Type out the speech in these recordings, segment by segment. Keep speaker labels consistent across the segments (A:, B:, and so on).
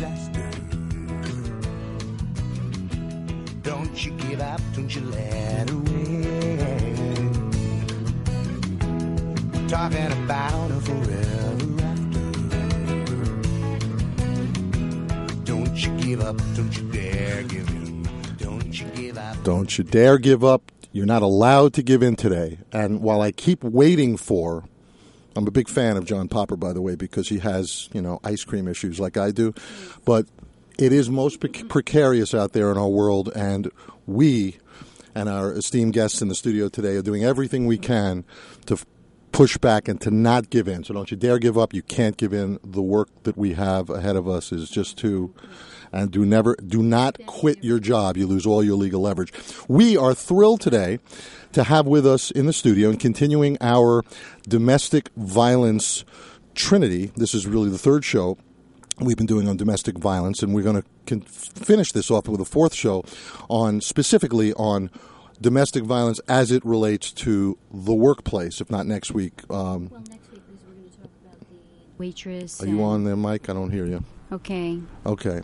A: disaster. Don't you give up, don't you let her win. Talking about a forever after. Don't you give up, don't you dare give in. Don't you give up.
B: Don't you dare give up. You're not allowed to give in today. And while I keep waiting for, I'm a big fan of John Popper, by the way, because he has, you know, ice cream issues like I do. But it is most pre- precarious out there in our world, and we and our esteemed guests in the studio today are doing everything we can to f- push back and to not give in. So don't you dare give up. You can't give in. The work that we have ahead of us is just too. And do never, do not quit your job. You lose all your legal leverage. We are thrilled today to have with us in the studio and continuing our domestic violence trinity. This is really the third show we've been doing on domestic violence, and we're going to con- finish this off with a fourth show on specifically on domestic violence as it relates to the workplace. If not next week, um,
C: Well, next week because we're going to talk about the waitress.
B: are you on there, Mike? I don't hear you.
C: Okay.
B: Okay.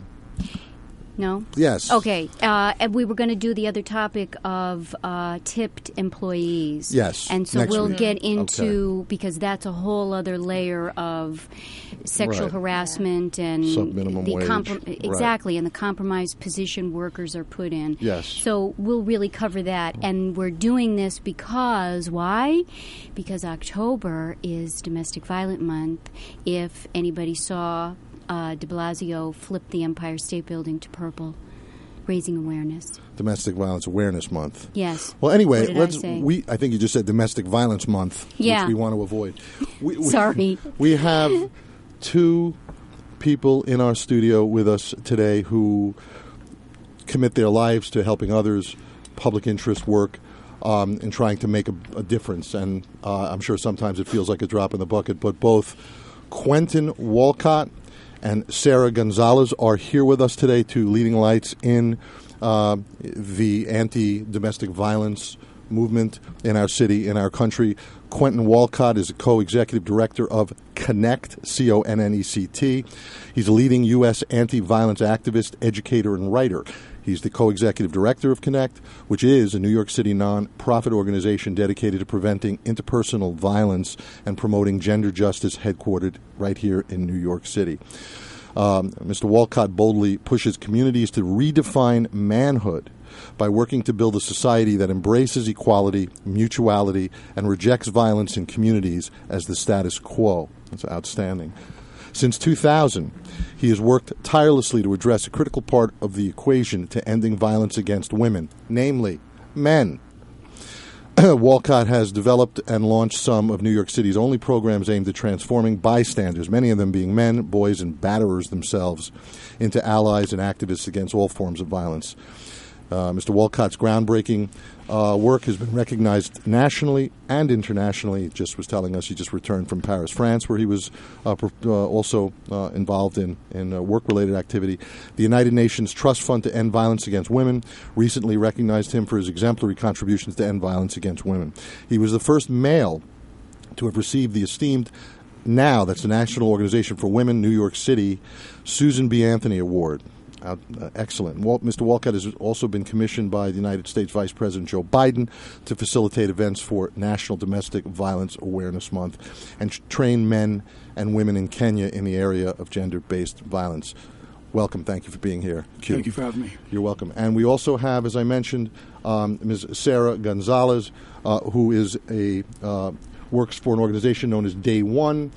C: No.
B: Yes.
C: Okay. Uh, and we were going to do the other topic of uh, tipped employees.
B: Yes,
C: And so we'll
B: week.
C: get into because that's a whole other layer of sexual
B: Right.
C: harassment and
B: Sub-minimum
C: the
B: wage.
C: Exactly and the compromised position workers are put in.
B: Yes.
C: So we'll really cover that, and we're doing this because why? Because October is Domestic Violence Month. If anybody saw uh, De Blasio flipped the Empire State Building to purple, raising awareness.
B: Domestic Violence Awareness Month.
C: Yes.
B: Well, anyway,
C: I
B: let's.
C: say?
B: We I think you just said Domestic Violence Month,
C: Yeah.
B: which we want to avoid. We, we-
C: Sorry.
B: We have two people in our studio with us today who commit their lives to helping others, public interest work, um, and trying to make a, a difference. And uh, I'm sure sometimes it feels like a drop in the bucket, but both Quentin Walcott and Sarah Gonzalez are here with us today, two leading lights in uh, the anti domestic violence movement in our city, in our country. Quentin Walcott is a co executive director of Connect, C O N N E C T. He's a leading U.S. anti violence activist, educator, and writer. He's the co executive director of Connect, which is a New York City non-profit organization dedicated to preventing interpersonal violence and promoting gender justice, headquartered right here in New York City. Um, Mr. Walcott boldly pushes communities to redefine manhood by working to build a society that embraces equality, mutuality, and rejects violence in communities as the status quo. That's outstanding. Since 2000, he has worked tirelessly to address a critical part of the equation to ending violence against women, namely men. Walcott has developed and launched some of New York City's only programs aimed at transforming bystanders, many of them being men, boys, and batterers themselves, into allies and activists against all forms of violence. Uh, Mr. Walcott's groundbreaking uh, work has been recognized nationally and internationally. He just was telling us he just returned from Paris, France, where he was uh, uh, also uh, involved in, in uh, work related activity. The United Nations Trust Fund to End Violence Against Women recently recognized him for his exemplary contributions to end violence against women. He was the first male to have received the esteemed now that's the National Organization for Women, New York City, Susan B. Anthony Award. Uh, uh, excellent. Walt, Mr. Walcott has also been commissioned by the United States Vice President Joe Biden to facilitate events for National Domestic Violence Awareness Month and sh- train men and women in Kenya in the area of gender based violence. Welcome. Thank you for being here. Q.
D: Thank you for having me.
B: You're welcome. And we also have, as I mentioned, um, Ms. Sarah Gonzalez, uh, who is a uh, works for an organization known as Day One,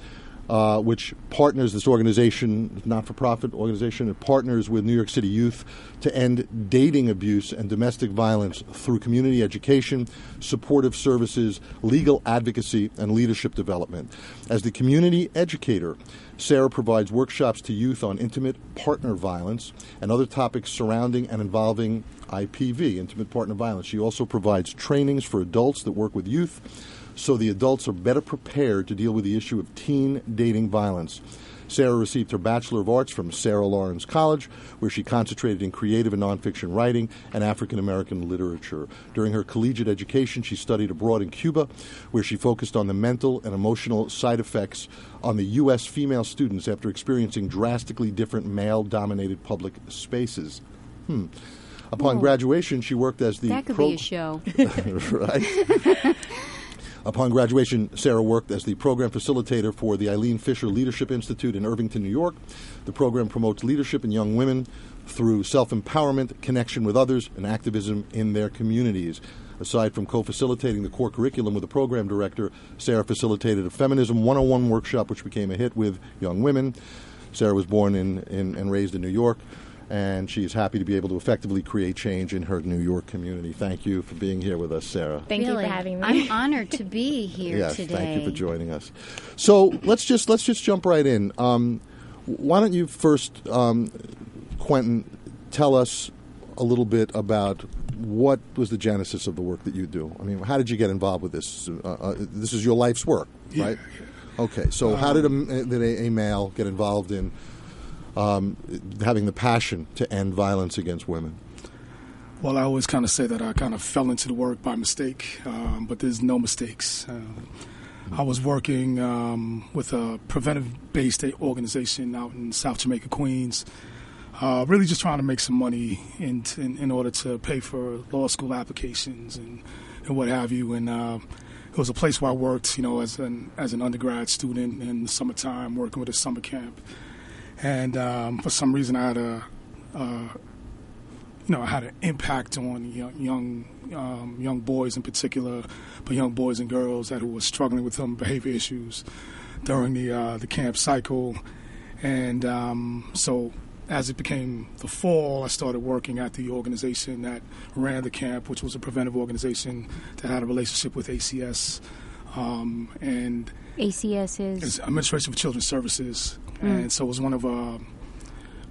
B: uh, which partners this organization, not-for-profit organization, it partners with New York City youth to end dating abuse and domestic violence through community education, supportive services, legal advocacy, and leadership development. As the community educator, Sarah provides workshops to youth on intimate partner violence and other topics surrounding and involving IPV, intimate partner violence. She also provides trainings for adults that work with youth so the adults are better prepared to deal with the issue of teen dating violence. Sarah received her Bachelor of Arts from Sarah Lawrence College, where she concentrated in creative and nonfiction writing and African American literature. During her collegiate education, she studied abroad in Cuba, where she focused on the mental and emotional side effects on the U.S. female students after experiencing drastically different male dominated public spaces. Hmm. Upon
C: Whoa.
B: graduation, she worked as the
C: That could
B: pro-
C: be a show.
B: right. Upon graduation, Sarah worked as the program facilitator for the Eileen Fisher Leadership Institute in Irvington, New York. The program promotes leadership in young women through self empowerment, connection with others, and activism in their communities. Aside from co facilitating the core curriculum with the program director, Sarah facilitated a Feminism 101 workshop, which became a hit with young women. Sarah was born in, in, and raised in New York, and she is happy to be able to effectively create change in her New York community. Thank you for being here with us, Sarah.
D: Thank
C: really,
D: you for having me.
C: I'm honored to be here
B: yes,
C: today.
B: thank you for joining us. So let's just let's just jump right in. Um, why don't you first, um, Quentin, tell us a little bit about what was the genesis of the work that you do? I mean, how did you get involved with this? Uh, uh, this is your life's work, right? Okay, so how did a, did a, a male get involved in um, having the passion to end violence against women?
E: Well, I always kind of say that I kind of fell into the work by mistake, um, but there's no mistakes. Um, I was working um, with a preventive based organization out in South Jamaica, Queens, uh, really just trying to make some money in, in, in order to pay for law school applications and, and what have you. And uh, it was a place where I worked, you know, as an, as an undergrad student in the summertime, working with a summer camp. And um, for some reason, I had a, uh, you know, I had an impact on young young, um, young boys in particular, but young boys and girls that who were struggling with some behavior issues during the uh, the camp cycle, and um, so as it became the fall, I started working at the organization that ran the camp, which was a preventive organization that had a relationship with ACS, um, and
C: ACS is
E: it's Administration for Children's Services, and so it was one of uh,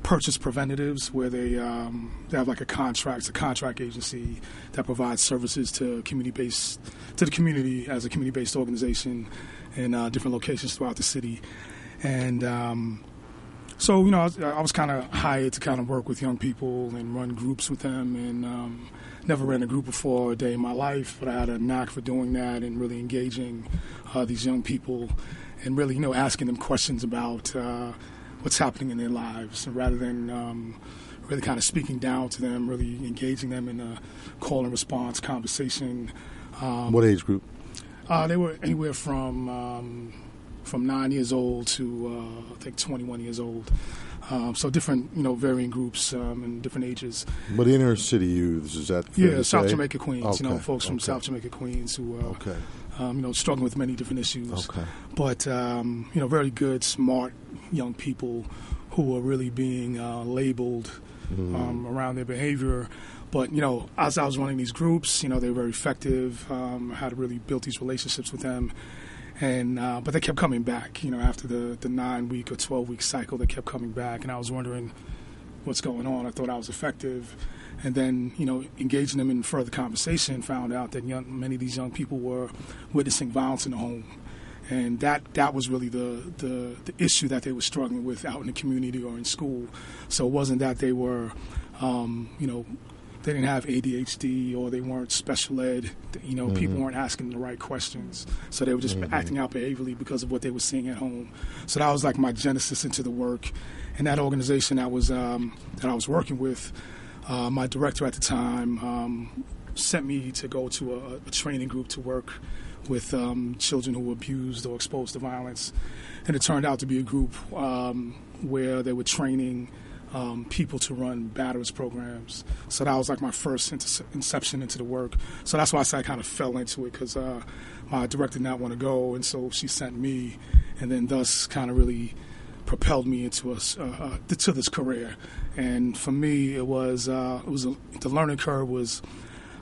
E: purchase preventatives where they um, they have like a contract, it's a contract agency that provides services to community based to the community as a community based organization in uh, different locations throughout the city, and. Um, so you know, I was, was kind of hired to kind of work with young people and run groups with them, and um, never ran a group before a day in my life, but I had a knack for doing that and really engaging uh, these young people, and really you know asking them questions about uh, what's happening in their lives, rather than um, really kind of speaking down to them, really engaging them in a call and response conversation. Um,
B: What age group?
E: uh, they were anywhere from um, from nine years old to uh, I think 21 years old. Um, so different, you know, varying groups um, and different ages.
B: But inner city youths is that?
E: Yeah,
B: to
E: South
B: say?
E: Jamaica Queens. You know,
B: Okay,
E: folks from. South Jamaica Queens who, uh,
B: Okay.
E: Um, you know, struggling with many different issues.
B: Okay.
E: But um, you know, very good, smart young people who are really being uh, labeled
B: Mm-hmm.
E: um, around their behavior. But you know, as I was running these groups, you know, they were very effective. Um, I had really built these relationships with them, and uh, but they kept coming back. You know, after the the nine week or twelve week cycle, they kept coming back, and I was wondering what's going on. I thought I was effective, and then you know, engaging them in further conversation, found out that young, many of these young people were witnessing violence in the home and that that was really the, the the issue that they were struggling with out in the community or in school. So it wasn't that they were, um, you know, they didn't have ADHD or they weren't special ed. You know, people weren't asking the right questions, so they were just acting out behaviorally because of what they were seeing at home. So that was like my genesis into the work, and that organization that was um, that I was working with. Uh, my director at the time um, sent me to go to a, a training group to work with um, children who were abused or exposed to violence. And it turned out to be a group um, where they were training um, people to run batterers programs. So that was like my first inter- inception into the work. So that's why I say I kind of fell into it because uh, my director did not want to go, and so she sent me, and then thus kind of really propelled me into a, uh, uh, to this career. And for me, it was uh, it was a, the learning curve was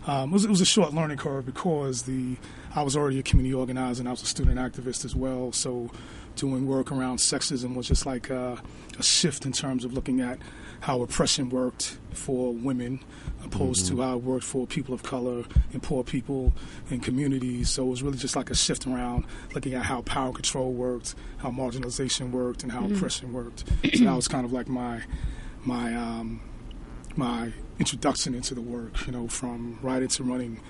E: um, it, was, it was a short learning curve because the I was already a community organizer and I was a student activist as well. So doing work around sexism was just like a, a shift in terms of looking at how oppression worked for women opposed
B: Mm-hmm.
E: to how it worked for people of color and poor people and communities. So it was really just like a shift around looking at how power control worked, how marginalization worked, and how oppression worked. So that was kind of like my my um, my introduction into the work. You know, from right into running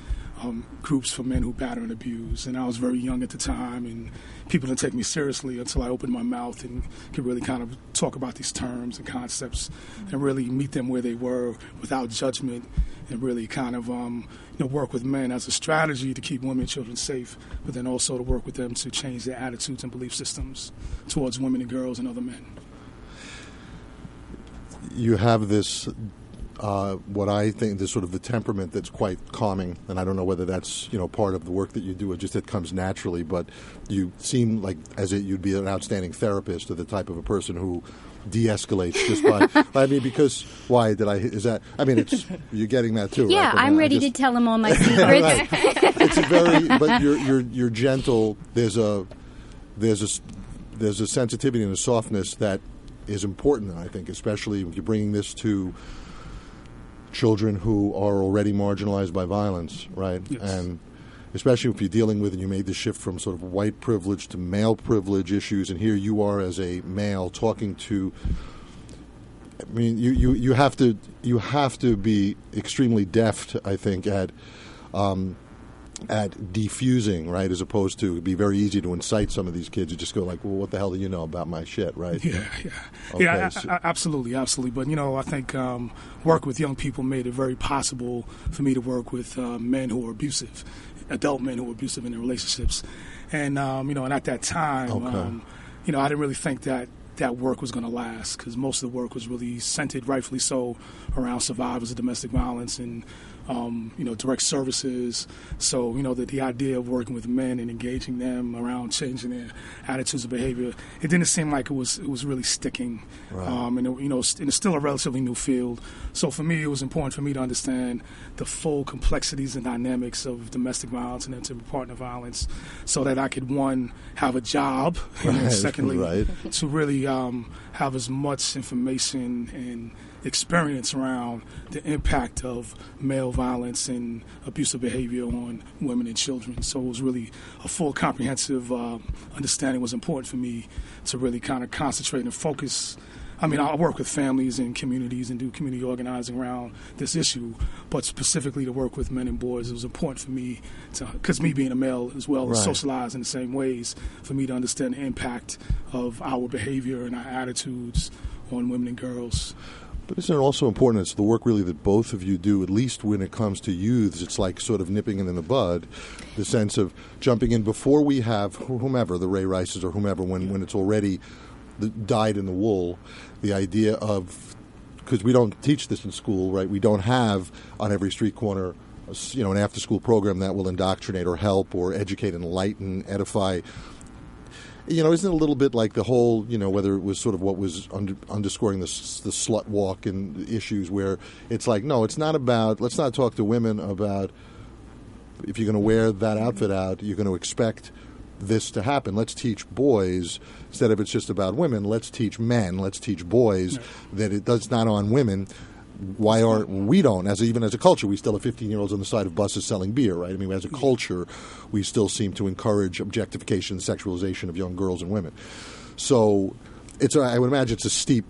E: um, groups for men who batter and abuse. And I was very young at the time, and people didn't take me seriously until I opened my mouth and could really kind of talk about these terms and concepts and really meet them where they were without judgment and really kind of um, you know work with men as a strategy to keep women and children safe, but then also to work with them to change their attitudes and belief systems towards women and girls and other men.
B: you have this uh, what I think is sort of the temperament that's quite calming, and I don't know whether that's you know part of the work that you do or just it comes naturally. But you seem like as it you'd be an outstanding therapist or the type of a person who de-escalates just by. I mean, because why did I? Is that? I mean, it's you're getting that too.
C: Yeah,
B: right?
C: I'm ready
B: just-
C: to tell them all my secrets.
B: right. It's a very, but you're you're you're gentle. There's a there's a there's a sensitivity and a softness that is important. I think, especially if you're bringing this to children who are already marginalized by violence, right?
E: Yes.
B: And especially if you're dealing with and you made the shift from sort of white privilege to male privilege issues, and here you are as a male talking to. I mean, you, you, you have to you have to be extremely deft, I think, at um, at defusing, right? As opposed to it'd be very easy to incite some of these kids who just go like, "Well, what the hell do you know about my shit?" Right?
E: Yeah, yeah,
B: Okay,
E: yeah. I, I, absolutely, absolutely. But you know, I think um, work with young people made it very possible for me to work with uh, men who are abusive, adult men who are abusive in their relationships, and um, you know, and at that time,
B: Okay.
E: um, you know, I didn't really think that that work was going to last because most of the work was really centered, rightfully so, around survivors of domestic violence and um, you know direct services. So you know the, the idea of working with men and engaging them around changing their attitudes and behavior, it didn't seem like it was it was really sticking.
B: Right.
E: Um, and it, you know, it's- and it's still a relatively new field. So for me, it was important for me to understand the full complexities and dynamics of domestic violence and intimate partner violence, so that I could one have a job, and secondly
B: right.
E: to really um, have as much information and experience around the impact of male violence and abusive behavior on women and children. So it was really a full, comprehensive um, understanding was important for me to really kind of concentrate and focus. I mean, I work with families and communities and do community organizing around this issue, but specifically to work with men and boys, it was important for me to, because me being a male as well,
B: Right.
E: socialized in the same ways, for me to understand the impact of our behavior and our attitudes on women and girls.
B: But isn't it also important? It's the work really that both of you do, at least when it comes to youths. It's like sort of nipping it in the bud, the sense of jumping in before we have whomever, the Ray Rices or whomever, when, when it's already dyed in the wool. The idea of, because we don't teach this in school, right? We don't have on every street corner, you know, an after school program that will indoctrinate or help or educate, enlighten, edify you know, isn't it a little bit like the whole, you know, whether it was sort of what was under, underscoring the, the slut walk and issues where it's like, no, it's not about, let's not talk to women about if you're going to wear that outfit out, you're going to expect this to happen. Let's teach boys instead of it's just about women. Let's teach men. Let's teach boys that it does not on women. Why aren't we don't as even as a culture we still have 15 year olds on the side of buses selling beer right I mean as a culture we still seem to encourage objectification and sexualization of young girls and women so it's a, I would imagine it's a steep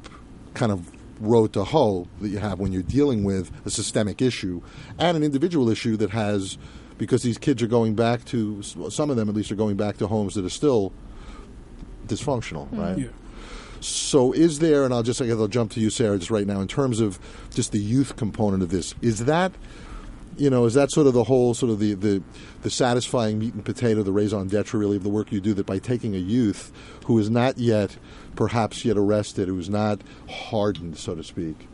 B: kind of road to hoe that you have when you're dealing with a systemic issue and an individual issue that has because these kids are going back to some of them at least are going back to homes that are still dysfunctional, right?
E: Yeah.
B: So, is there, and I'll just, I guess I'll jump to you, Sarah, just right now, in terms of just the youth component of this, is that, you know, is that sort of the whole, sort of the, the, the satisfying meat and potato, the raison d'etre, really, of the work you do, that by taking a youth who is not yet, perhaps yet arrested, who's not hardened, so to speak,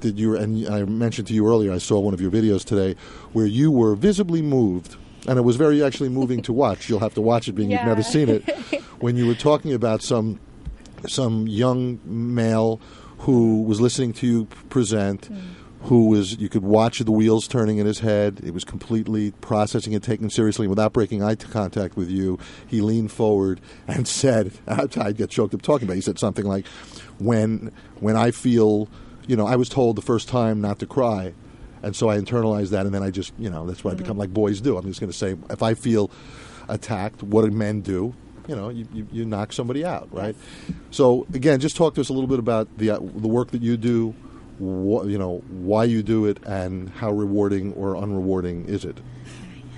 B: did you, and I mentioned to you earlier, I saw one of your videos today where you were visibly moved, and it was very actually moving to watch. You'll have to watch it, being you've never seen it, when you were talking about some some young male who was listening to you present, who was you could watch the wheels turning in his head. It was completely processing and taken seriously without breaking eye contact with you. He leaned forward and said, "I get choked up talking about." It. He said something like, "When when I feel, you know, I was told the first time not to cry." And so I internalized that, and then I just, you know, that's what
D: Mm-hmm.
B: I become like boys do. I'm just going to say, if I feel attacked, what do men do? You know, you, you, you knock somebody out, right? So again, just talk to us a little bit about the uh, the work that you do, you know, why you do it, and how rewarding or unrewarding is it?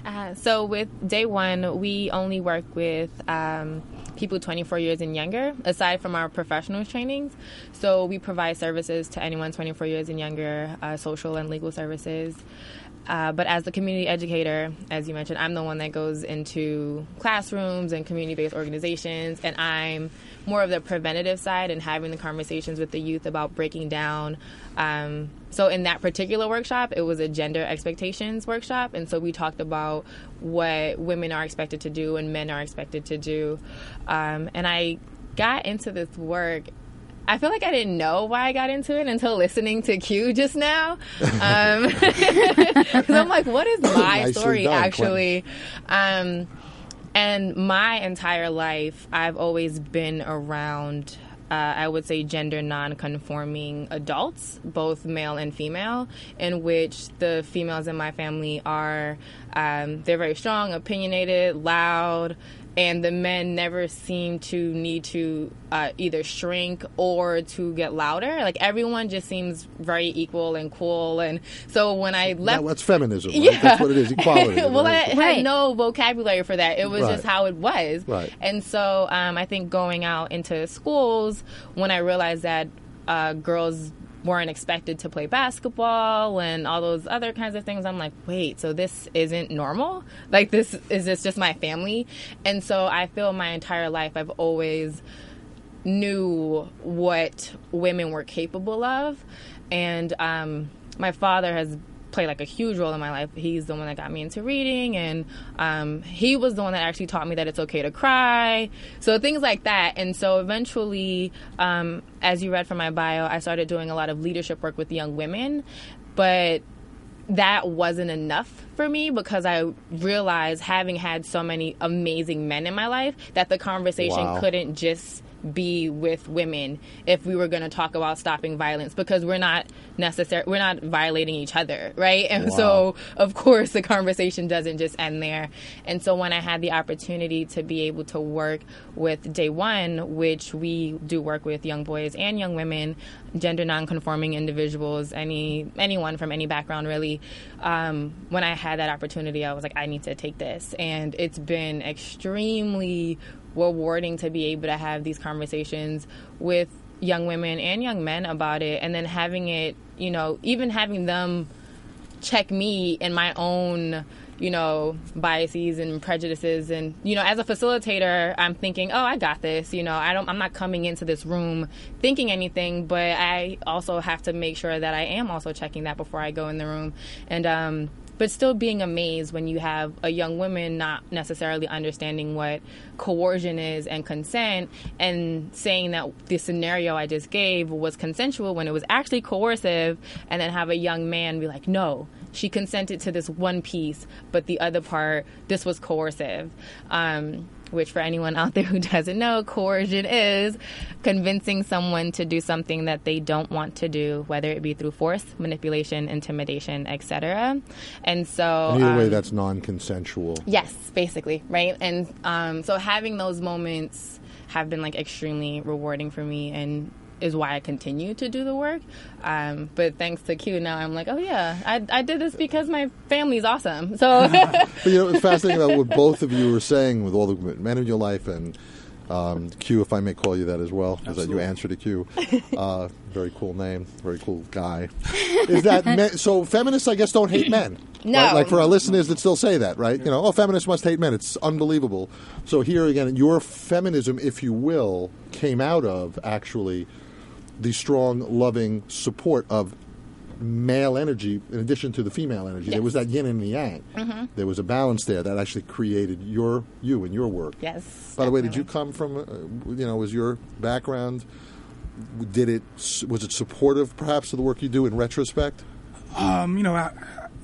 D: Uh, so with day one, we only work with um, people 24 years and younger, aside from our professional trainings. So we provide services to anyone 24 years and younger, uh, social and legal services. Uh, but as the community educator, as you mentioned, I'm the one that goes into classrooms and community based organizations, and I'm more of the preventative side and having the conversations with the youth about breaking down. Um, so, in that particular workshop, it was a gender expectations workshop, and so we talked about what women are expected to do and men are expected to do. Um, and I got into this work I feel like I didn't know why I got into it until listening to Q just now. Um, 'cause I'm like, what is my story
B: done,
D: actually? Um, and my entire life, I've always been around. Uh, I would say gender non-conforming adults, both male and female, in which the females in my family are um, they're very strong, opinionated, loud, and the men never seem to need to uh, either shrink or to get louder. Like everyone just seems very equal and cool. And so when I left,
B: That, that's feminism, right?
D: Yeah.
B: That's what it is, equality.
D: well, I
B: right?
D: had no vocabulary for that. It was
B: Right.
D: just how it was.
B: Right.
D: And so um, I think going out into schools, when I realized that uh, girls weren't expected to play basketball and all those other kinds of things, I'm like, wait, so this isn't normal? Like, this is this just my family? And so I feel my entire life I've always knew what women were capable of. And um, my father has played like a huge role in my life. He's the one that got me into reading, and um, he was the one that actually taught me that it's okay to cry. So things like that. And so eventually, um, as you read from my bio, I started doing a lot of leadership work with young women. But that wasn't enough for me because I realized having had so many amazing men in my life that the conversation
B: Wow.
D: couldn't just be with women if we were going to talk about stopping violence because we're not necessary we're not violating each other right? And
B: Wow.
D: so of course the conversation doesn't just end there. And so when i had the opportunity to be able to work with day one which we do work with young boys and young women gender non-conforming individuals any anyone from any background really um, when i had that opportunity i was like i need to take this. And it's been extremely rewarding to be able to have these conversations with young women and young men about it. And then having it you know even having them check me in my own you know biases and prejudices. And you know as a facilitator i'm thinking oh i got this. You know i don't i'm not coming into this room thinking anything but i also have to make sure that i am also checking that before i go in the room. And um but still being amazed when you have a young woman not necessarily understanding what coercion is and consent and saying that the scenario I just gave was consensual when it was actually coercive and then have a young man be like no she consented to this one piece but the other part this was coercive. Um, which for anyone out there who doesn't know, coercion is convincing someone to do something that they don't want to do, whether it be through force, manipulation, intimidation, etc. And so,
B: And either way,
D: um,
B: that's non-consensual.
D: Yes, basically, right? And um, so having those moments have been like extremely rewarding for me and is why I continue to do the work. Um, but thanks to Q, now I'm like, oh yeah, I, I did this because my family's awesome. So
B: But you know, it's fascinating about what both of you were saying with all the men in your life and um, Q, if I may call you that as well, because you
E: Absolutely.
B: answer to Q. Uh, very cool name, very cool guy. Is that men, so? Feminists, I guess, don't hate men.
D: No.
B: right? like for our listeners that still say that, right? You know, oh, feminists must hate men. It's unbelievable. So here again, your feminism, if you will, came out of actually the strong, loving support of male energy in addition to the female energy. There was that yin and the yang. There was a balance there that actually created your you and your work.
D: yes.
B: By the way, did you come from? Uh, you know, was your background? Did it was it supportive, perhaps, of the work you do in retrospect?
E: Um, you know, I,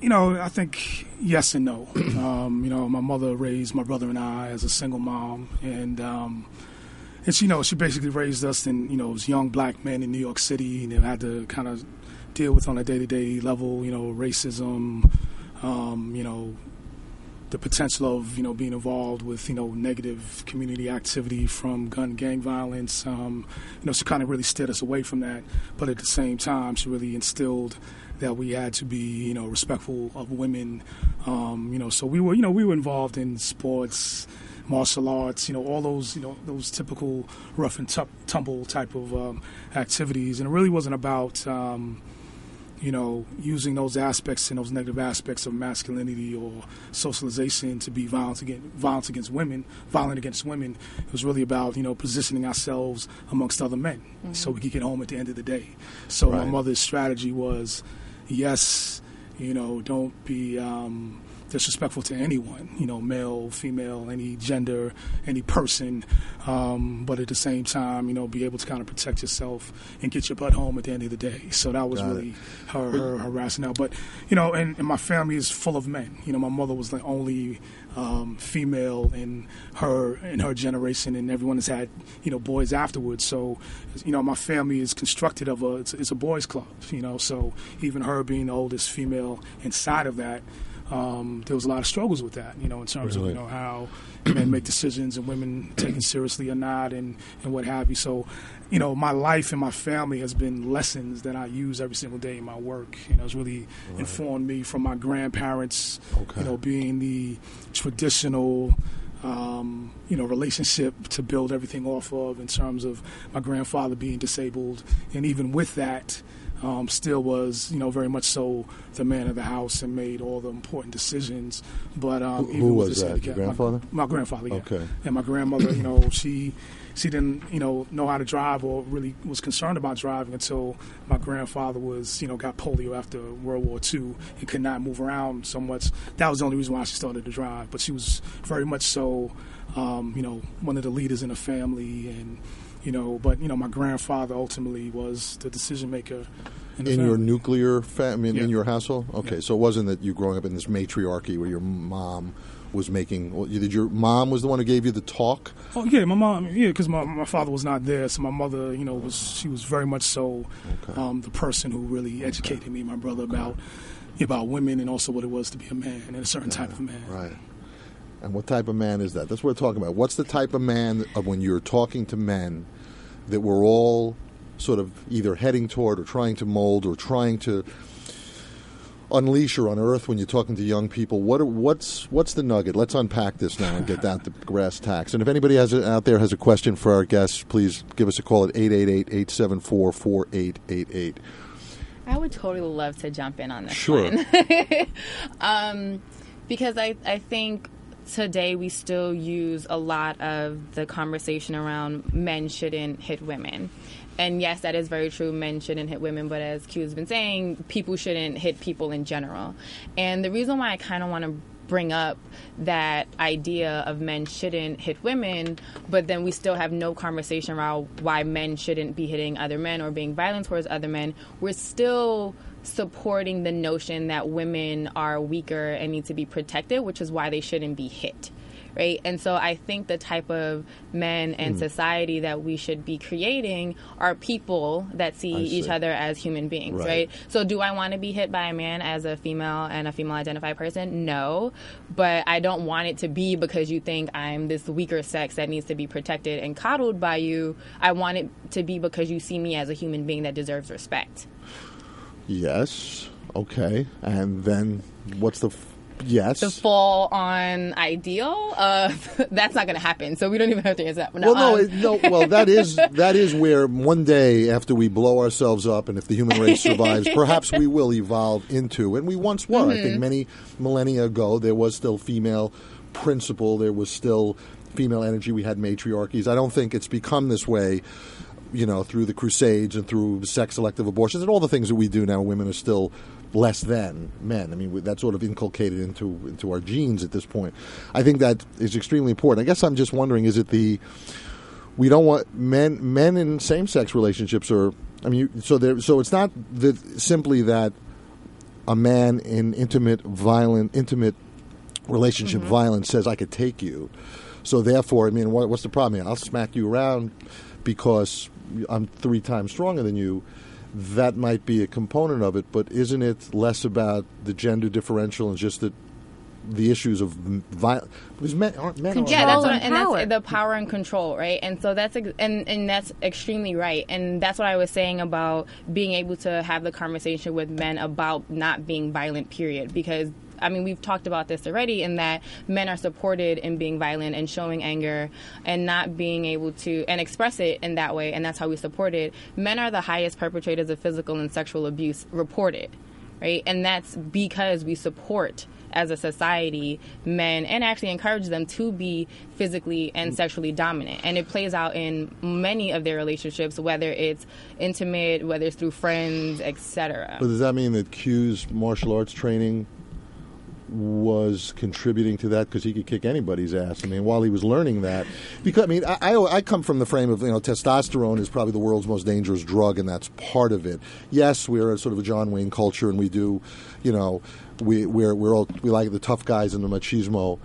E: you know, I think yes and no. Um, you know, my mother raised my brother and I as a single mom, and um, and she, you know, she basically raised us in you know as young black men in New York City, and had to kind of deal with on a day to day level, you know, racism, um, you know, the potential of you know being involved with you know negative community activity from gun gang violence. Um, you know, she kind of really steered us away from that, but at the same time, she really instilled that we had to be you know respectful of women. Um, you know, so we were you know we were involved in sports. Martial arts, you know, all those, you know, those typical rough and tu- tumble type of um, activities, and it really wasn't about, um, you know, using those aspects and those negative aspects of masculinity or socialization to be violent against violence against women, violent against women. It was really about you know positioning ourselves amongst other men, so we could get home at the end of the day. So my mother's strategy was, yes, you know, don't be. Um, disrespectful to anyone, you know, male, female, any gender, any person, um, but at the same time, you know, be able to kind of protect yourself and get your butt home at the end of the day. So that was
B: Got it.
E: really her, her, her rationale. But, you know, and, and my family is full of men. You know, my mother was the only um, female in her in her generation, and everyone has had, you know, boys afterwards. So, you know, my family is constructed of a, it's, it's a boys' club, you know, so even her being the oldest female inside of that, um, there was a lot of struggles with that, you know, in terms
B: Really?
E: of you know how men make decisions and women taken seriously or not, and and what have you. So, you know, my life and my family has been lessons that I use every single day in my work. You know, it's really informed me from my grandparents.
B: Okay.
E: You know, being the traditional. Um, you know, relationship to build everything off of in terms of my grandfather being disabled, and even with that, um, still was, you know, very much so the man of the house and made all the important decisions. But um,
B: Who- who was that? Your
E: handicap- my-
B: grandfather?
E: My, grandfather, yeah.
B: Okay.
E: And my grandmother, you know, she she didn't, you know, know how to drive or really was concerned about driving until my grandfather was, you know, got polio after World War II and could not move around so much. That was the only reason why she started to drive. But she was very much so, um, you know, one of the leaders in the family and. You know, but you know, my grandfather ultimately was the decision maker in,
B: in your nuclear family, in, in your household. Okay,
E: Yeah.
B: so it wasn't that you growing up in this matriarchy where your mom was making. Well, did your mom was the one who gave you the talk?
E: Oh yeah, my mom. Yeah, because my my father was not there, so my mother, you know, was she was very much so
B: Okay.
E: um, the person who really educated me, and my brother about about women and also what it was to be a man and a certain type of man.
B: Right. And what type of man is that? That's what we're talking about. What's the type of man of when you're talking to men that we're all sort of either heading toward or trying to mold or trying to unleash or unearth when you're talking to young people? What are, what's what's the nugget? Let's unpack this now and get down to grass tacks. And if anybody has a, out there has a question for our guests, please give us a call at 888-874-4888.
D: I would totally love to jump in on this
B: Sure.
D: one. um, because I, I think today we still use a lot of the conversation around men shouldn't hit women. And yes, that is very true. Men shouldn't hit women, but as Q has been saying, people shouldn't hit people in general. And the reason why I kind of want to bring up that idea of men shouldn't hit women, but then we still have no conversation around why men shouldn't be hitting other men or being violent towards other men. We're still supporting the notion that women are weaker and need to be protected, which is why they shouldn't be hit. Right. And so I think the type of men and
B: Hmm.
D: society that we should be creating are people that see,
B: I
D: each other as human beings.
B: Right.
D: right? So, do I want to be hit by a man as a female and a female identified person? No. But I don't want it to be because you think I'm this weaker sex that needs to be protected and coddled by you. I want it to be because you see me as a human being that deserves respect.
B: Yes. Okay. And then what's the f- yes?
D: The full on ideal, uh, that's not going to happen. So, we don't even have to answer that.
B: well, no,
D: um,
B: it, no. Well, that is that is where one day after we blow ourselves up, and if the human race survives, perhaps we will evolve into. And we once were. I
D: Mm-hmm.
B: think many millennia ago, there was still female principle. There was still female energy. We had matriarchies. I don't think it's become this way. You know, through the Crusades and through sex selective abortions and all the things that we do now, women are still less than men. I mean, that's sort of inculcated into into our genes at this point. I think that is extremely important. I guess I'm just wondering: is it the we don't want men men in same sex relationships are I mean so there so it's not that simply that a man in intimate, violent, intimate relationship
C: Mm-hmm.
B: violence says, "I could take you." So therefore, I mean, what, what's the problem? I'll smack you around because I'm three times stronger than you. That might be a component of it, but isn't it less about the gender differential and just that the issues of violence? Because men aren't men.
C: Control.
D: Yeah, that's
C: Control
D: what,
C: and
D: and
C: power.
D: that's the power and control, right? And so that's ex- and and that's extremely right, and that's what I was saying about being able to have the conversation with men about not being violent. Period, because. I mean, we've talked about this already in that men are supported in being violent and showing anger and not being able to and express it in that way, and that's how we support it. Men are the highest perpetrators of physical and sexual abuse reported, right? And that's because we support as a society men and actually encourage them to be physically and sexually dominant and it plays out in many of their relationships whether it's intimate whether it's through friends etc
B: But does that mean that Q's martial arts training was contributing to that because he could kick anybody's ass? I mean, while he was learning that, because I mean, I, I, I come from the frame of you know testosterone is probably the world's most dangerous drug, and that's part of it. Yes, we're a sort of a John Wayne culture, and we do, you know, we we're we're all we like the tough guys and the machismo,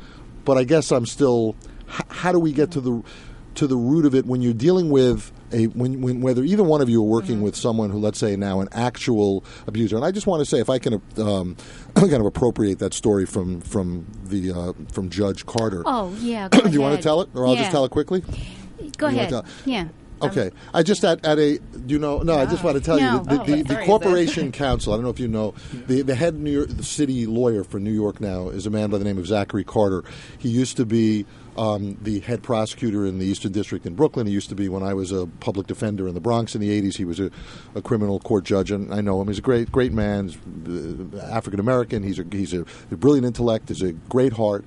B: but I guess I'm still. H- how do we get to the to the root of it when you're dealing with a when, when whether either one of you are working with someone who let's say now an actual abuser and I just want to say if I can um, kind of appropriate that story from from the uh, from Judge Carter
C: Oh yeah. Go
B: do you want to tell it or I'll
C: Yeah.
B: just tell it quickly
C: Go
B: you
C: ahead. Yeah.
B: Okay, I just at, at a do you know? No, I just want to tell
C: No.
B: you the,
D: Oh,
B: the,
D: what
B: the Corporation Counsel. I don't know if you know the the head New York the city lawyer for New York now is a man by the name of Zachary Carter. He used to be um, the head prosecutor in the Eastern District in Brooklyn. He used to be when I was a public defender in the Bronx in the '80s. He was a, a criminal court judge, and I know him. He's a great great man, uh, African American. He's a he's a, a brilliant intellect. He's a great heart.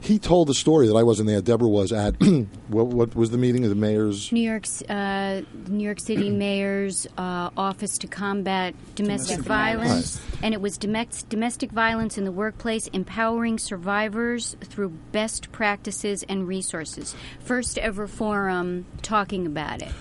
B: He told the story that I wasn't there. Deborah was at. what, what was the meeting of the mayors?
C: New York's uh, New York City Mayor's uh, Office to Combat Domestic,
E: Domestic
C: Violence, and it was domestic domestic violence in the workplace, empowering survivors through best practices and resources. First ever forum talking about it.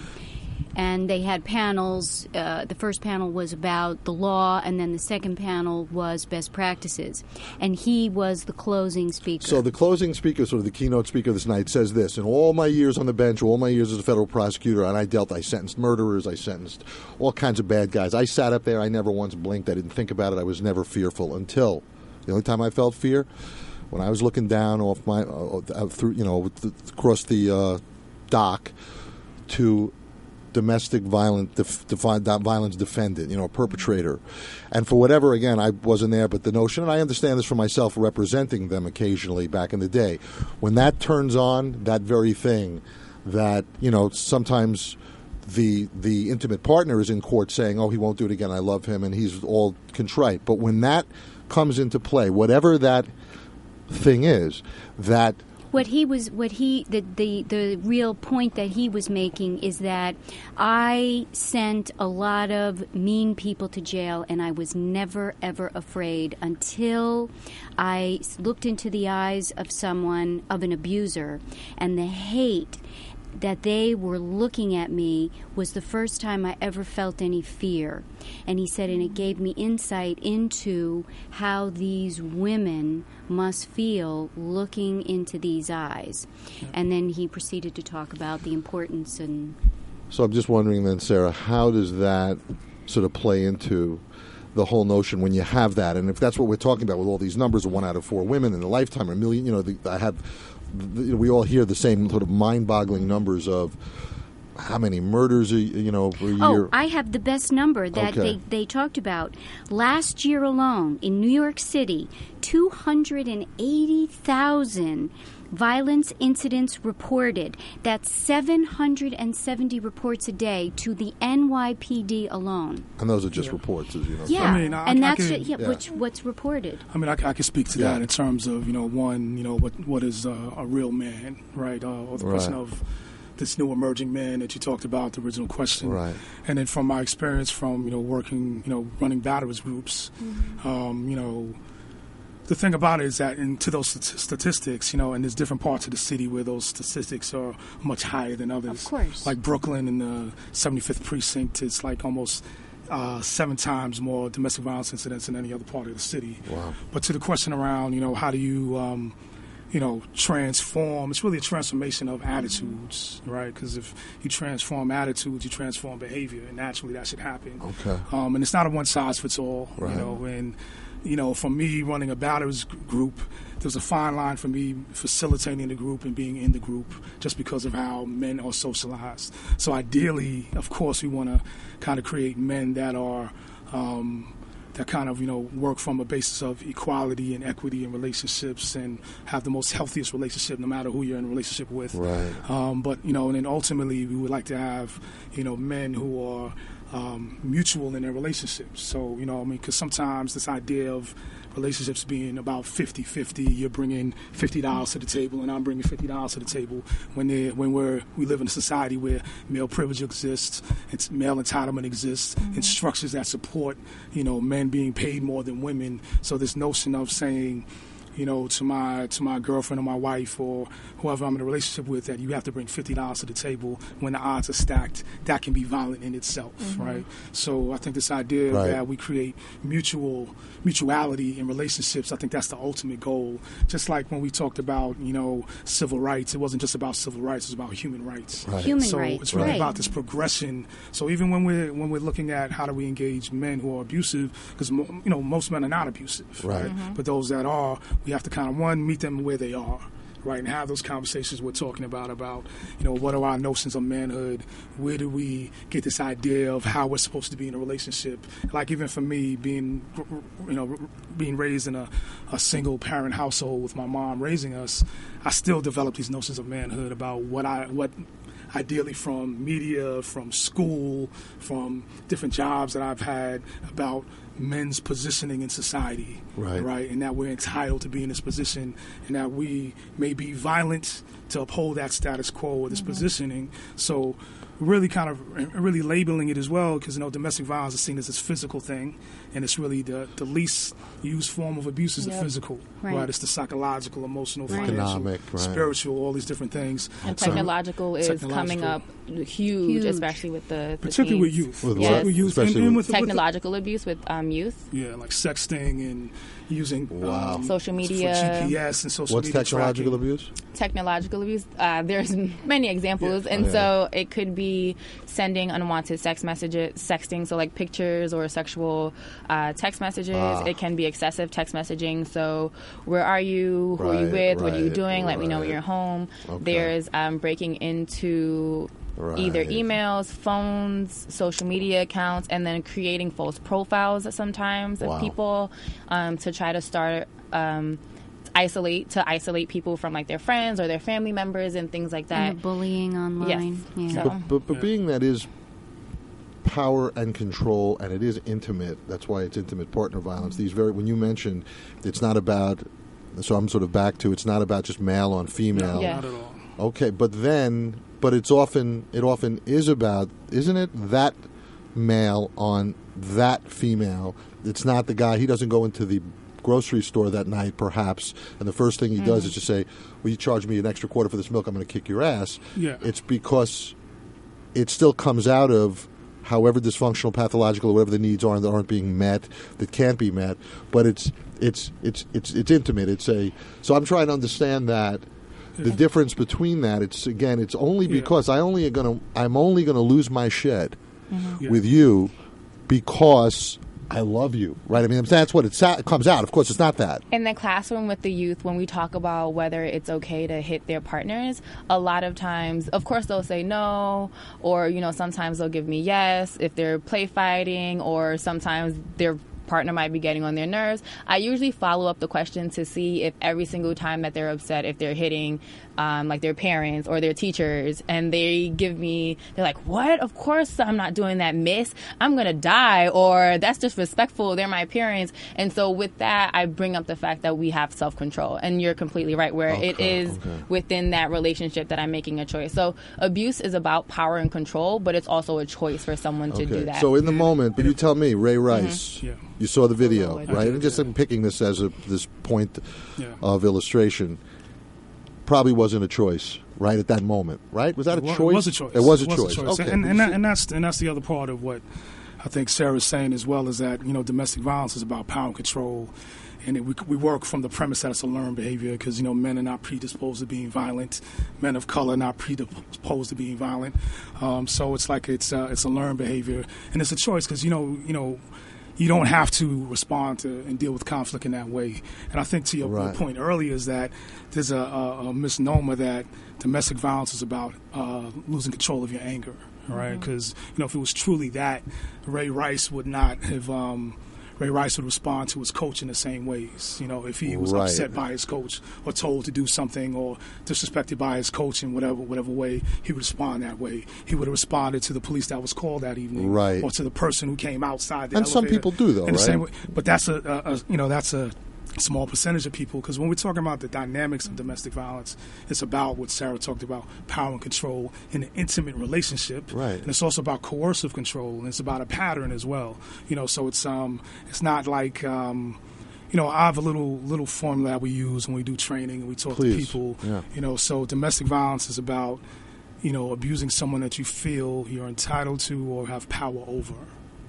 C: And they had panels. Uh, the first panel was about the law, and then the second panel was best practices. And he was the closing speaker.
B: So the closing speaker, sort of the keynote speaker this night, says this: In all my years on the bench, all my years as a federal prosecutor, and I dealt, I sentenced murderers, I sentenced all kinds of bad guys. I sat up there, I never once blinked, I didn't think about it, I was never fearful until the only time I felt fear when I was looking down off my uh, uh, through, you know, across the uh, dock to domestic violent def, violence defendant, you know, a perpetrator. And for whatever, again, I wasn't there, but the notion, and I understand this for myself, representing them occasionally back in the day, when that turns on, that very thing, that you know, sometimes the the intimate partner is in court saying, "Oh, he won't do it again. I love him," and he's all contrite. But when that comes into play, whatever that thing is, that
C: what he was what he the, the the real point that he was making is that I sent a lot of mean people to jail and I was never ever afraid until I looked into the eyes of someone of an abuser and the hate that they were looking at me was the first time I ever felt any fear. And he said, and it gave me insight into how these women must feel looking into these eyes. And then he proceeded to talk about the importance and
B: So I'm just wondering then, Sarah, how does that sort of play into the whole notion when you have that? And if that's what we're talking about with all these numbers, one out of four women in a lifetime, or a million, you know, the, I have, we all hear the same sort of mind-boggling numbers of how many murders, a, you know, per oh, year.
C: Oh, I have the best number that
B: Okay.
C: they, they talked about. Last year alone in New York City, 280,000 violence incidents reported. That's 770 reports a day to the NYPD alone.
B: and those are just reports, as you know.
C: Yeah,
E: mean, I-
C: and
E: I
C: that's
E: could-
C: ju- yeah,
B: Yeah.
C: which what's reported.
E: I mean, I, can speak to
B: Yeah.
E: that in terms of you know one, you know what what is uh, a real man, right? Uh, or the question
B: Right.
E: of this new emerging man that you talked about, the original question,
B: Right.
E: And then from my experience from you know working, you know, running batterers groups, um, you know. The thing about it is that into those statistics, you know, and there's different parts of the city where those statistics are much higher than others.
C: Of course.
E: Like Brooklyn in the 75th precinct, it's like almost uh, seven times more domestic violence incidents than any other part of the city.
B: Wow.
E: But to the question around, you know, how do you, um, you know, transform? It's really a transformation of attitudes, right? Because if you transform attitudes, you transform behavior, and naturally that should happen.
B: Okay.
E: Um, and it's not a one size fits all,
B: Right.
E: you know. And you know, for me running a batters group, there's a fine line for me facilitating the group and being in the group, just because of how men are socialized. So ideally, of course, we want to kind of create men that are. Um, that kind of you know work from a basis of equality and equity in relationships and have the most healthiest relationship no matter who you're in a relationship with
B: Right.
E: um, but you know and then ultimately we would like to have you know men who are um, mutual in their relationships. So you know i mean? Because sometimes this idea of relationships being about 50-50 you're bringing $50 to the table and i'm bringing $50 to the table. When when we're we live in a society where male privilege exists it's male entitlement exists and structures that support you know men being paid more than women. So this notion of saying you know, to my to my girlfriend or my wife or whoever I'm in a relationship with, that you have to bring fifty dollars to the table when the odds are stacked. That can be violent in itself, mm-hmm. right? So I think this idea
B: Right.
E: that we create mutual mutuality in relationships, I think that's the ultimate goal. Just like when we talked about, you know, civil rights, it wasn't just about civil rights; it was about human rights.
B: Right.
C: Human
E: so
C: rights,
E: it's really
C: right.
E: about this progression. So even when we're when we're looking at how do we engage men who are abusive, because you know most men are not abusive,
B: Right. Mm-hmm.
E: But those that are, we have to kind of one meet them where they are. Right, and have those conversations we're talking about about you know what are our notions of manhood? Where do we get this idea of how we're supposed to be in a relationship? Like even for me, being you know being raised in a, a single parent household with my mom raising us, I still develop these notions of manhood about what I what ideally from media, from school, from different jobs that I've had about men's positioning in society.
B: Right.
E: Right. And that we're entitled to be in this position and that we may be violent to uphold that status quo or this mm-hmm. positioning. So really kind of really labeling it as well because you know domestic violence is seen as this physical thing and it's really the, the least used form of abuse is the physical
C: Right.
E: it's the psychological emotional
C: Right.
E: financial
B: Economic, right.
E: spiritual all these different things
D: And
E: So-
D: technological is coming up huge,
C: Huge.
D: especially with the, the
E: particularly with youth
B: With
D: Yes.
E: with youth
B: Especially
E: and, and
B: with-
E: with, with the-
D: Technological abuse with um, youth.
E: yeah, like sexting and using
B: Wow.
E: um,
D: Social
E: for
D: media.
E: GPS and social
B: What's
E: media
B: technological
E: tracking.
B: abuse?
D: technological abuse. Uh, there's many examples,
E: Yeah.
D: and
B: Yeah.
D: so it could be sending unwanted sex messages, sexting, so like pictures or sexual uh, text messages.
B: Ah.
D: It can be excessive text messaging. So, where are you? Who are you
B: Right,
D: with? What are you
B: right,
D: doing? Let me know when you're home.
B: Okay.
D: There's um, breaking into. Either emails, phones, social media accounts, and then creating false profiles sometimes
B: Wow.
D: of people um, to try to start um, isolate to isolate people from like their friends or their family members and things like that.
C: And bullying online.
D: Yes.
C: Yeah.
D: So-
B: But, but, but being that is power and control, and it is intimate. That's why it's intimate partner violence. These very when you mentioned, it's not about. So I'm sort of back to it's not about just male on female.
D: Yeah.
E: Not at all.
B: Okay, but then, but it's often it often is about, isn't it? That male on that female. It's not the guy. He doesn't go into the grocery store that night, perhaps, and the first thing he does mm. is just say, "Will you charge me an extra quarter for this milk? I'm going to kick your ass."
E: Yeah.
B: It's because it still comes out of however dysfunctional, pathological, whatever the needs are that aren't being met, that can't be met. But it's it's it's it's it's intimate. It's a so I'm trying to understand that the difference between that. It's again, it's only
E: Yeah.
B: because I only gonna I'm only gonna lose my shed mm-hmm.
E: Yeah.
B: with you because I love you, right? I mean, that's what it comes out. Of course, it's not that.
D: in the classroom with the youth, when we talk about whether it's okay to hit their partners, a lot of times, of course, they'll say no, or you know, sometimes they'll give me yes if they're play fighting, or sometimes their partner might be getting on their nerves. I usually follow up the question to see if every single time that they're upset, if they're hitting um, like their parents or their teachers, and they give me, they're like, "What? Of course I'm not doing that, Miss. I'm gonna die," or "That's disrespectful. They're my parents." And so with that, I bring up the fact that we have self control, and you're completely right. Where it
B: Okay,
D: is
B: okay.
D: within that relationship that I'm making a choice. So abuse is about power and control, but it's also a choice for someone to do that.
B: So in the moment, but you tell me, Ray Rice,
E: Yeah.
B: You saw the video, right?
E: did,
B: And just
E: yeah.
B: I'm picking this as a this point
E: Yeah.
B: of illustration. Probably wasn't a choice, right at that moment, right? Was that a
E: It
B: choice?
E: It was a choice.
B: It was a choice. Okay.
E: And, and, that, and that's and that's the other part of what I think Sarah's saying as well is that you know domestic violence is about power and control, and it, we we work from the premise that it's a learned behavior because you know men are not predisposed to being violent, men of color are not predisposed to being violent, um, so it's like it's uh, it's a learned behavior and it's a choice because you know you know you don't have to respond to and deal with conflict in that way. And I think to your, your
B: Right.
E: point earlier is that there's a, a, a misnomer that domestic violence is about uh, losing control of your anger, right? Because you know if it was truly that, Ray Rice would not have. Um, Ray Rice would respond to his coach in the same ways. You know, if he was
B: Right.
E: upset by his coach or told to do something or disrespected by his coach in whatever whatever way, he would respond that way. He would have responded to the police that was called that evening,
B: Right.
E: or to the person who came outside. The
B: And some people do, though,
E: in the same
B: right?
E: way. But that's a, a, a you know that's a small percentage of people because when we're talking about the dynamics of domestic violence, it's about what Sarah talked about: power and control in an intimate relationship.
B: Right.
E: And it's also about coercive control, and it's about a pattern as well. You know, so it's um it's not like um. You know, I have a little little formula that we use when we do training and we talk
B: Please.
E: to people.
B: Yeah.
E: You know, so domestic violence is about, you know, abusing someone that you feel you're entitled to or have power over,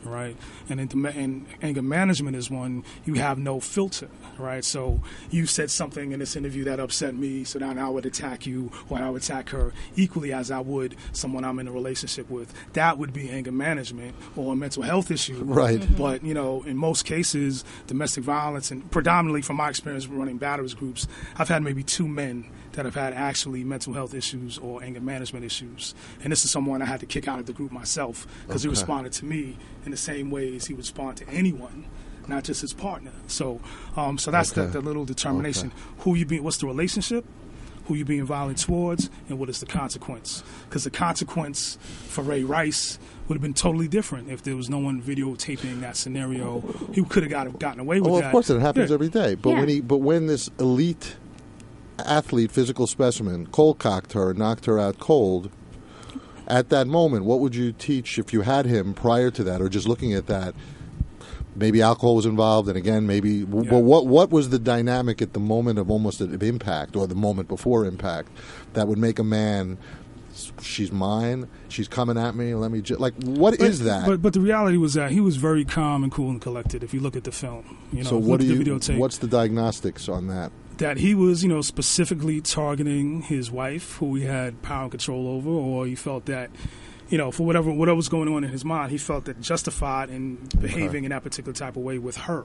E: right? And, in, and anger management is one you have no filter, right? So you said something in this interview that upset me, so now I would attack you or I would attack her equally as I would someone I'm in a relationship with. That would be anger management or a mental health issue,
B: Right. Mm-hmm.
E: but you know, in most cases, domestic violence, and predominantly from my experience running batterers groups, I've had maybe two men that have had actually mental health issues or anger management issues, and this is someone I had to kick out of the group myself because he responded to me in the same ways he would respond to anyone. Not just his partner. So, um, so that's
B: Okay.
E: the, the little determination. Who you be? What's the relationship? Who you being violent towards, and what is the consequence? Because the consequence for Ray Rice would have been totally different if there was no one videotaping that scenario. He could have got, gotten away with
B: Oh,
E: that.
B: of course, it happens
E: Yeah.
B: every day. But
C: Yeah.
B: when he, but when this elite athlete, physical specimen, cold cocked her, knocked her out cold. At that moment, what would you teach if you had him prior to that, or just looking at that? Maybe alcohol was involved, and again, maybe.
E: Yeah.
B: But what what was the dynamic at the moment of almost of impact, or the moment before impact, that would make a man? She's mine. She's coming at me. Let me just like. What is
E: But-
B: that?
E: But but the reality was that he was very calm and cool and collected. If you look at the film, you know,
B: so what do you?
E: videotape.
B: What's the diagnostics on that?
E: That he was, you know, specifically targeting his wife, who he had power and control over, or he felt that, you know, for whatever whatever was going on in his mind, he felt that justified in behaving in that particular type of way with her,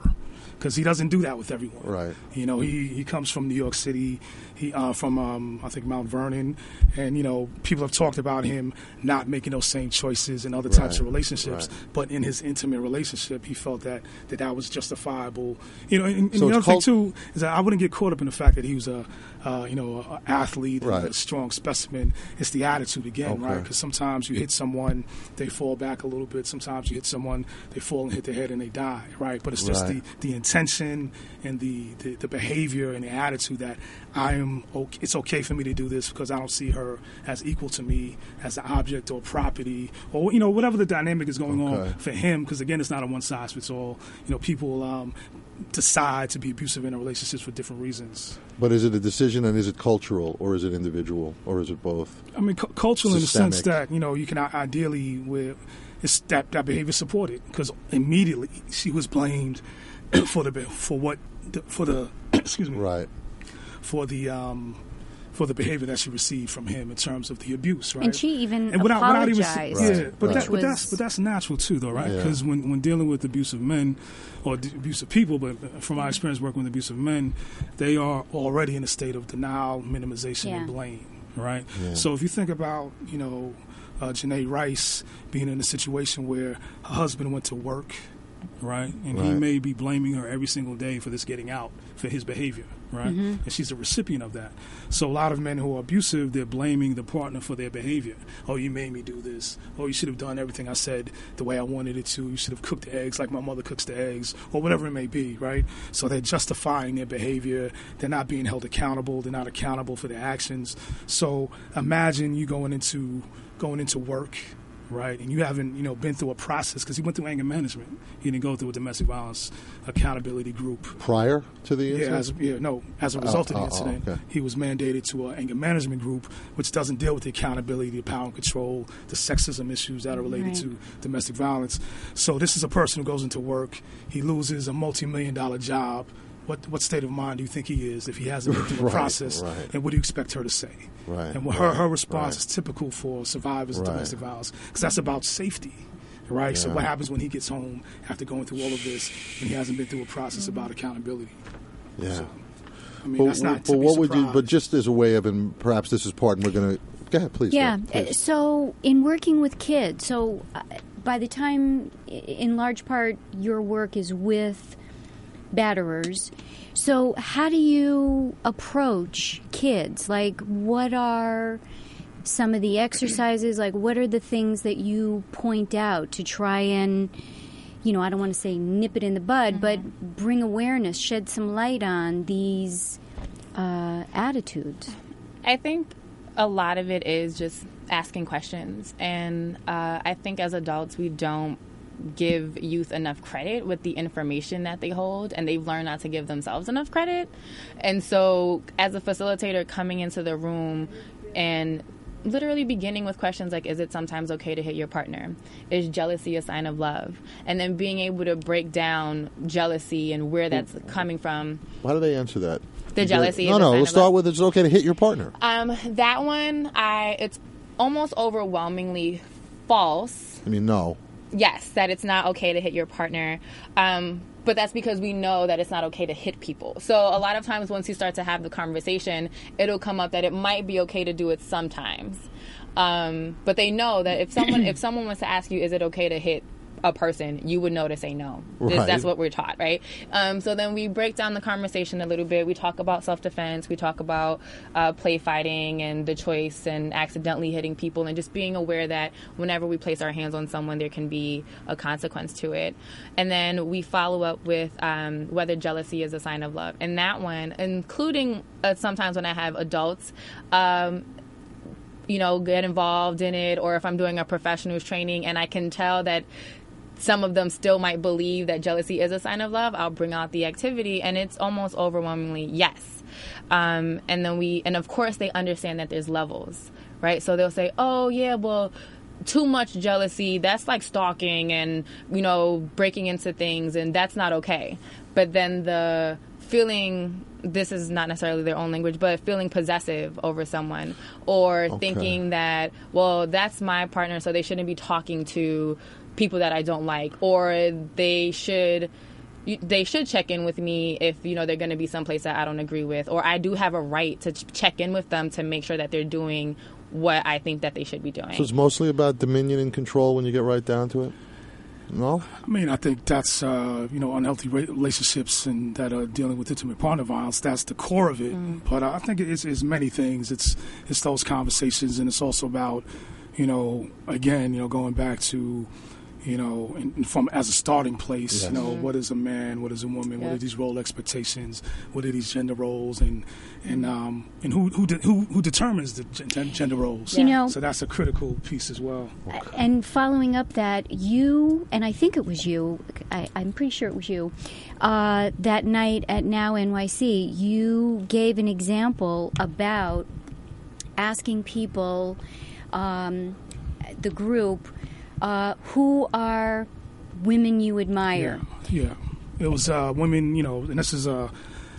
E: because he doesn't do that with everyone.
B: Right.
E: You know, he he comes from New York City, he uh, from um, I think Mount Vernon, and you know, people have talked about him not making those same choices in other types of relationships,
B: right.
E: but in his intimate relationship, he felt that that, that was justifiable. You know, and, and
B: So
E: the other
B: cult-
E: thing too is that I wouldn't get caught up in the fact that he was a, uh, you know, athlete
B: Right.
E: a strong specimen. It's the attitude again, right? Because sometimes you hit someone, they fall back a little bit. Sometimes you hit someone, they fall and hit their head and they die, right? But it's just
B: Right.
E: the, the intention and the, the, the behavior and the attitude that I am. Okay, it's okay for me to do this because I don't see her as equal to me as an object or property or you know whatever the dynamic is going
B: Okay.
E: on for him. Because again, it's not a one size fits all. You know, people um, decide to be abusive in relationships for different reasons.
B: But is it a decision and is it cultural or is it individual or is it both?
E: I mean, cu- cultural in the sense that you know you can ideally where it's that that behavior supported because immediately she was blamed for the for what the, for the excuse me
B: Right.
E: for the um for the behavior that she received from him in terms of the abuse, right?
C: And she even
E: and without, without even
C: apologized.
E: yeah, but,
B: right.
E: that, but
C: Which
E: that's but that's natural too, though, right?
B: Yeah.
E: Because when when dealing with abusive men or d- abusive people, but from my experience working with abusive men, they are already in a state of denial, minimization, and blame, right?
B: Yeah.
E: So if you think about you know uh, Janay Rice being in a situation where her husband went to work. Right, and he may be blaming her every single day for this getting out, for his behavior, right? Mm-hmm. And she's a recipient of that. So a lot of men who are abusive, they're blaming the partner for their behavior. Oh, you made me do this. Oh, you should have done everything I said the way I wanted it to. You should have cooked the eggs like my mother cooks the eggs, or whatever it may be, right? So they're justifying their behavior. They're not being held accountable. They're not accountable for their actions. So imagine you going into going into work, right? And you haven't, you know, been through a process because he went through anger management. He didn't go through a domestic violence accountability group.
B: Prior to the
E: Yeah,
B: incident?
E: as, yeah, no. As a result
B: oh,
E: of
B: oh,
E: the incident,
B: okay.
E: he was mandated to an anger management group, which doesn't deal with the accountability, the power and control, the sexism issues that are related
C: Right.
E: to domestic violence. So this is a person who goes into work, he loses a multi-million dollar job. What what state of mind do you think he is if he hasn't been through the
B: Right,
E: process?
B: right.
E: And what do you expect her to say?
B: Right,
E: And what her her response
B: right.
E: is typical for survivors of
B: Right.
E: domestic violence because that's about safety. Right. So what happens when he gets home after going through all of this and he hasn't been through a process about accountability?
B: yeah.
E: I mean,
B: But,
E: that's not.
B: but
E: to be
B: what would you? But just as a way of, and perhaps this is part, and we're going to go ahead, please.
C: Yeah.
B: go ahead, please.
C: So, in working with kids, so uh, by the time, in large part, your work is with batterers. So, how do you approach kids? Like, what are some of the exercises? Like, what are the things that you point out to try and, you know, I don't want to say nip it in the bud, but bring awareness, shed some light on these uh, attitudes?
D: I think a lot of it is just asking questions. And uh, I think as adults, we don't give youth enough credit with the information that they hold, and they've learned not to give themselves enough credit. And so, as a facilitator coming into the room and literally beginning with questions like is it sometimes okay to hit your partner is jealousy a sign of love and then being able to break down jealousy and where that's coming from
B: How do they answer that?
D: The jealousy
B: No, no. Let's start
D: love.
B: with it's okay to hit your partner.
D: Um, that one, I it's almost overwhelmingly false.
B: I mean, no.
D: Yes, that it's not okay to hit your partner. Um, but that's because we know that it's not okay to hit people. So a lot of times, once you start to have the conversation, it'll come up that it might be okay to do it sometimes. Um, but they know that if someone if someone wants to ask you, is it okay to hit a person, you would know to say no.
B: Right.
D: That's what we're taught, right? Um, so then we break down the conversation a little bit. We talk about self defense. We talk about uh, play fighting and the choice and accidentally hitting people and just being aware that whenever we place our hands on someone, there can be a consequence to it. And then we follow up with um, whether jealousy is a sign of love. And that one, including uh, sometimes when I have adults, um, you know, get involved in it, or if I'm doing a professionals training and I can tell that some of them still might believe that jealousy is a sign of love, I'll bring out the activity, and it's almost overwhelmingly yes. Um, and then we, and of course, they understand that there's levels, right? So they'll say, oh, yeah, well, too much jealousy, that's like stalking and, you know, breaking into things, and that's not okay. But then the feeling this is not necessarily their own language, but feeling possessive over someone or thinking that, well, that's my partner, so they shouldn't be talking to people that I don't like, or they should they should check in with me if you know they're going to be someplace that I don't agree with, or I do have a right to ch- check in with them to make sure that they're doing what I think that they should be doing.
B: So it's mostly about dominion and control when you get right down to it. No.
E: I mean, I think that's uh, you know unhealthy relationships and that are dealing with intimate partner violence. That's the core of it. But I think it's, it's many things. It's it's those conversations, and it's also about you know again you know going back to you know and, and from as a starting place.
B: Yes.
E: You know what is a man, what is a woman, what are these role expectations, what are these gender roles, and and um, and who who de- who, who determines the gen- gender roles.
C: You know-
E: so that's a critical piece as well.
C: And following up that, you, and I think it was you, I, I'm pretty sure it was you, uh, that night at Now NYC, you gave an example about asking people, um, the group, uh, who are women you admire.
E: Yeah, yeah. It was uh, women, you know, and this is uh,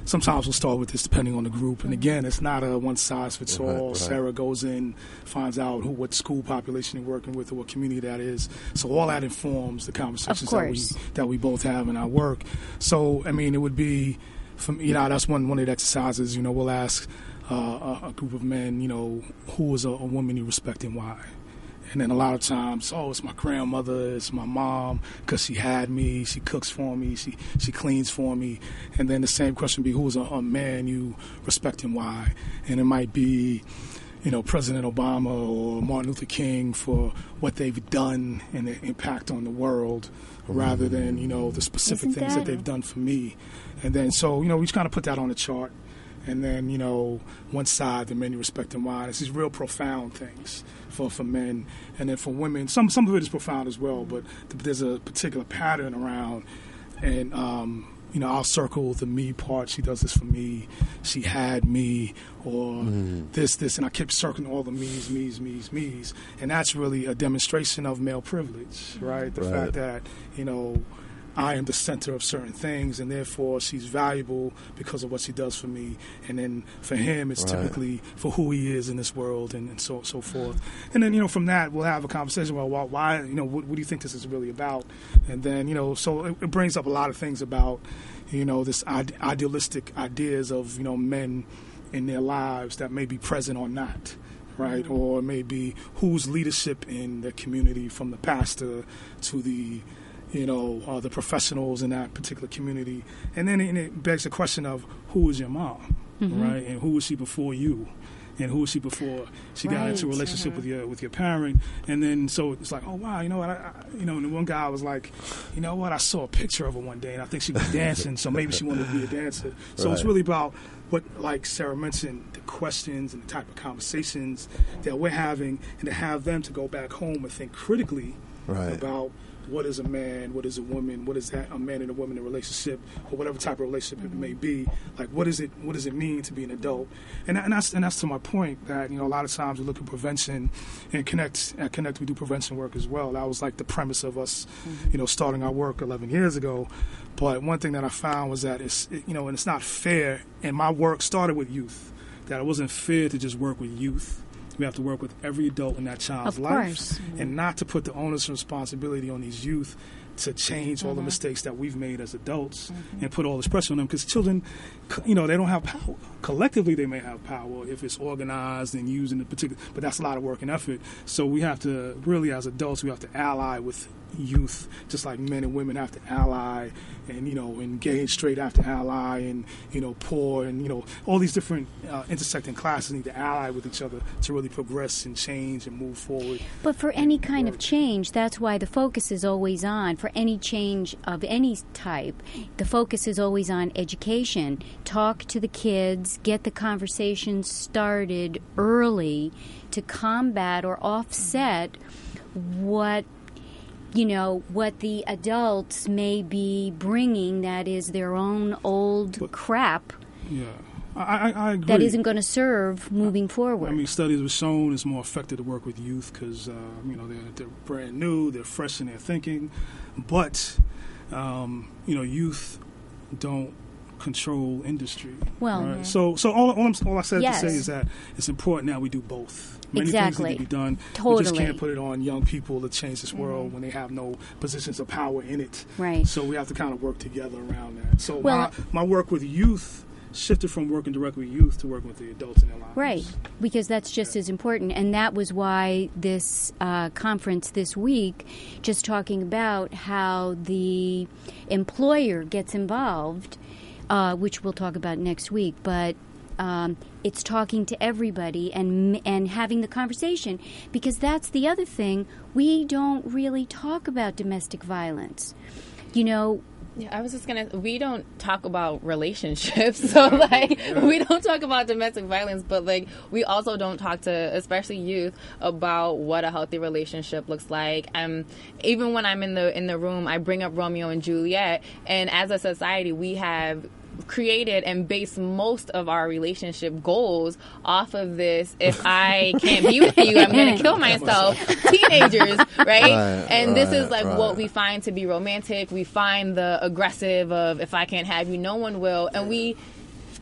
E: sometimes we'll start with this depending on the group. And again, it's not a one size fits
B: Right,
E: Sarah goes in, finds out who, what school population you're working with, or what community that is. So all that informs the conversations that we that we both have in our work. So I mean, it would be, from you know, that's one one of the exercises. You know, we'll ask uh, a, a group of men, you know, who is a, a woman you respect and why. And then a lot of times, oh, it's my grandmother, it's my mom, because she had me, she cooks for me, she she cleans for me. And then the same question would be, who is a, a man you respect and why? And it might be, you know, President Obama or Martin Luther King for what they've done and their impact on the world, mm-hmm. rather than you know the specific
C: Isn't
E: things
C: that-
E: that they've done for me. And then so you know we just kind of put that on the chart. and then you know one side the many respect and why. It's these real profound things for for men, and then for women, some some of it is profound as well, but there's a particular pattern around, and um, you know, I'll circle the me part. She does this for me. She had me, or this, this, and I kept circling all the me's, me's, me's, me's, and that's really a demonstration of male privilege, right? The
B: Right.
E: fact that you know. I am the center of certain things, and therefore she's valuable because of what she does for me. And then for him, it's
B: Right.
E: typically for who he is in this world, and, and so so forth. And then you know from that we'll have a conversation about why, why you know what, what do you think this is really about, and then you know so it, it brings up a lot of things about you know this ide- idealistic ideas of you know men in their lives that may be present or not right mm-hmm. or maybe whose leadership in the community from the pastor to the you know uh, the professionals in that particular community. And then it, it begs the question of who is your mom right? And who was she before you? And who was she before she got into a
C: Right.
E: relationship with your with your parent? And then so it's like oh wow you know what? I, I, you know and one guy was like you know what? I saw a picture of her one day and I think she was dancing so maybe she wanted to be a dancer. So it's really about what like Sarah mentioned the questions and the type of conversations that we're having and to have them to go back home and think critically
B: Right.
E: about what is a man, what is a woman, what is that a man and a woman in a relationship, or whatever type of relationship it may be. Like, what is it? What does it mean to be an adult? And, and that's and that's to my point that you know a lot of times we look at prevention and connect at connect we do prevention work as well. That was like the premise of us, mm-hmm. you know, starting our work 11 years ago. But one thing that I found was that it's it, you know, and it's not fair. And my work started with youth. That it wasn't fair to just work with youth. We have to work with every adult in that child's life, and mm-hmm. not to put the onus and responsibility on these youth to change all the mm-hmm. mistakes that we've made as adults mm-hmm. and put all this pressure on them. Because children you know they don't have power. Collectively they may have power if it's organized and used in a particular but that's a lot of work and effort. So we have to really as adults we have to ally with youth just like men and women have to ally and you know and gay and straight have to ally and you know poor and you know all these different uh, intersecting classes need to ally with each other to really progress and change and move forward
C: But for any kind of change, that's why the focus is always on. For any change of any type, the focus is always on education. Talk to the kids, get the conversation started early to combat or offset what you know what the adults may be bringing that is their own old
E: But-
C: crap
E: yeah I, I,
C: that isn't going to serve moving forward.
E: I mean, studies have shown it's more effective to work with youth because uh, you know they're, they're brand new, they're fresh in their thinking, but um, you know, youth don't control industry.
C: Well-
E: right? so so all, all, I'm, all I said
C: Yes.
E: to say is that it's important that we do both. Many things
C: Exactly.
E: need to be done. We just can't put it on young people to change this world when they have no positions of power in it.
C: Right.
E: So we have to kind of work together around that. So
C: Well-
E: my, my work with youth shifted from working directly with youth to working with the adults in their lives.
C: Right, because that's just as important. And that was why this uh, conference this week, just talking about how the employer gets involved, uh, which we'll talk about next week, but. Um, it's talking to everybody and and having the conversation because that's the other thing we don't really talk about domestic violence. You know,
D: Yeah, I was just gonna. We don't talk about relationships, so like we don't talk about domestic violence, but like we also don't talk to, especially youth, about what a healthy relationship looks like. Um, even when I'm in the in the room, I bring up Romeo and Juliet, and as a society, we have created and based most of our relationship goals off of this if i can't be with you i'm gonna kill myself teenagers right,
B: Right,
D: and this is
B: right,
D: like what we find to be romantic. We find the aggressive of if I can't have you, no one will, and we.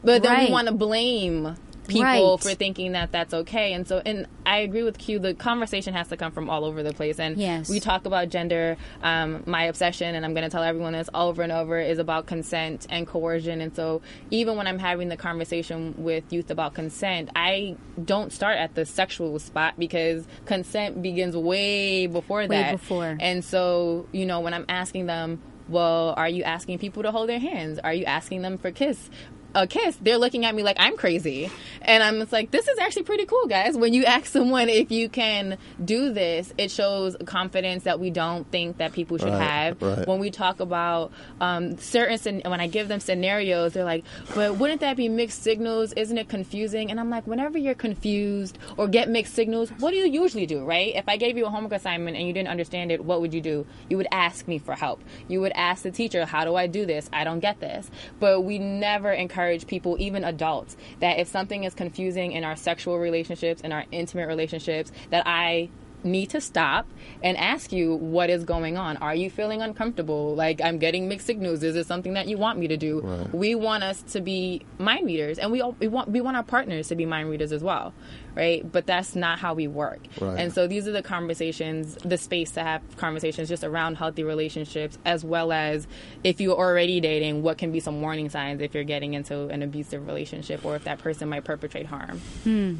D: But then
C: Right.
D: we want to blame people
C: Right.
D: for thinking that that's okay, and so and I agree with Q. The conversation has to come from all over the place, and
C: Yes.
D: we talk about gender. Um, my obsession, and I'm going to tell everyone this over and over, is about consent and coercion. And so even when I'm having the conversation with youth about consent, I don't start at the sexual spot because consent begins way before that.
C: before.
D: And so, you know, when I'm asking them, well, are you asking people to hold their hands? Are you asking them for kiss? a kiss, they're looking at me like I'm crazy. And I'm just like, this is actually pretty cool, guys. When you ask someone if you can do this, it shows confidence that we don't think that people should
B: Right,
D: have.
B: right.
D: When we talk about um, certain, when I give them scenarios, they're like, but wouldn't that be mixed signals? Isn't it confusing? And I'm like, whenever you're confused or get mixed signals, what do you usually do, right? If I gave you a homework assignment and you didn't understand it, what would you do? You would ask me for help. You would ask the teacher, how do I do this? I don't get this. But we never encourage people, even adults, that if something is confusing in our sexual relationships, in our intimate relationships, that I need to stop and ask you what is going on. Are you feeling uncomfortable? Like I'm getting mixed signals. Is it something that you want me to do?
B: Right.
D: We want us to be mind readers, and we all, we want we want our partners to be mind readers as well, right? But that's not how we work.
B: Right.
D: And so these are the conversations, the space to have conversations just around healthy relationships, as well as if you're already dating, what can be some warning signs if you're getting into an abusive relationship or if that person might perpetrate harm. Hmm.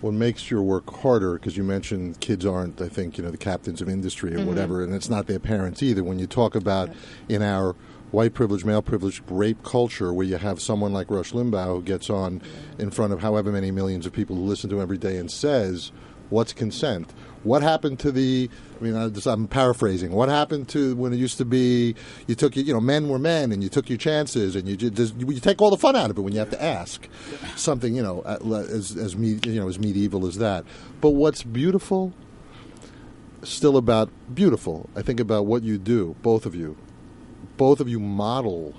B: What makes your work harder because you mentioned kids aren't i think you know the captains of industry or
D: Mm-hmm.
B: whatever and it's not their parents either. When you talk about in our white privilege male privilege rape culture where you have someone like rush limbaugh who gets on in front of however many millions of people who listen to him every day and says what's consent what happened to the i mean i'm paraphrasing. What happened to when it used to be you took you know men were men and you took your chances and you just you take all the fun out of it when you have to ask something you know as as me, you know as medieval as that. But what's beautiful still about beautiful i think about what you do both of you. Both of you model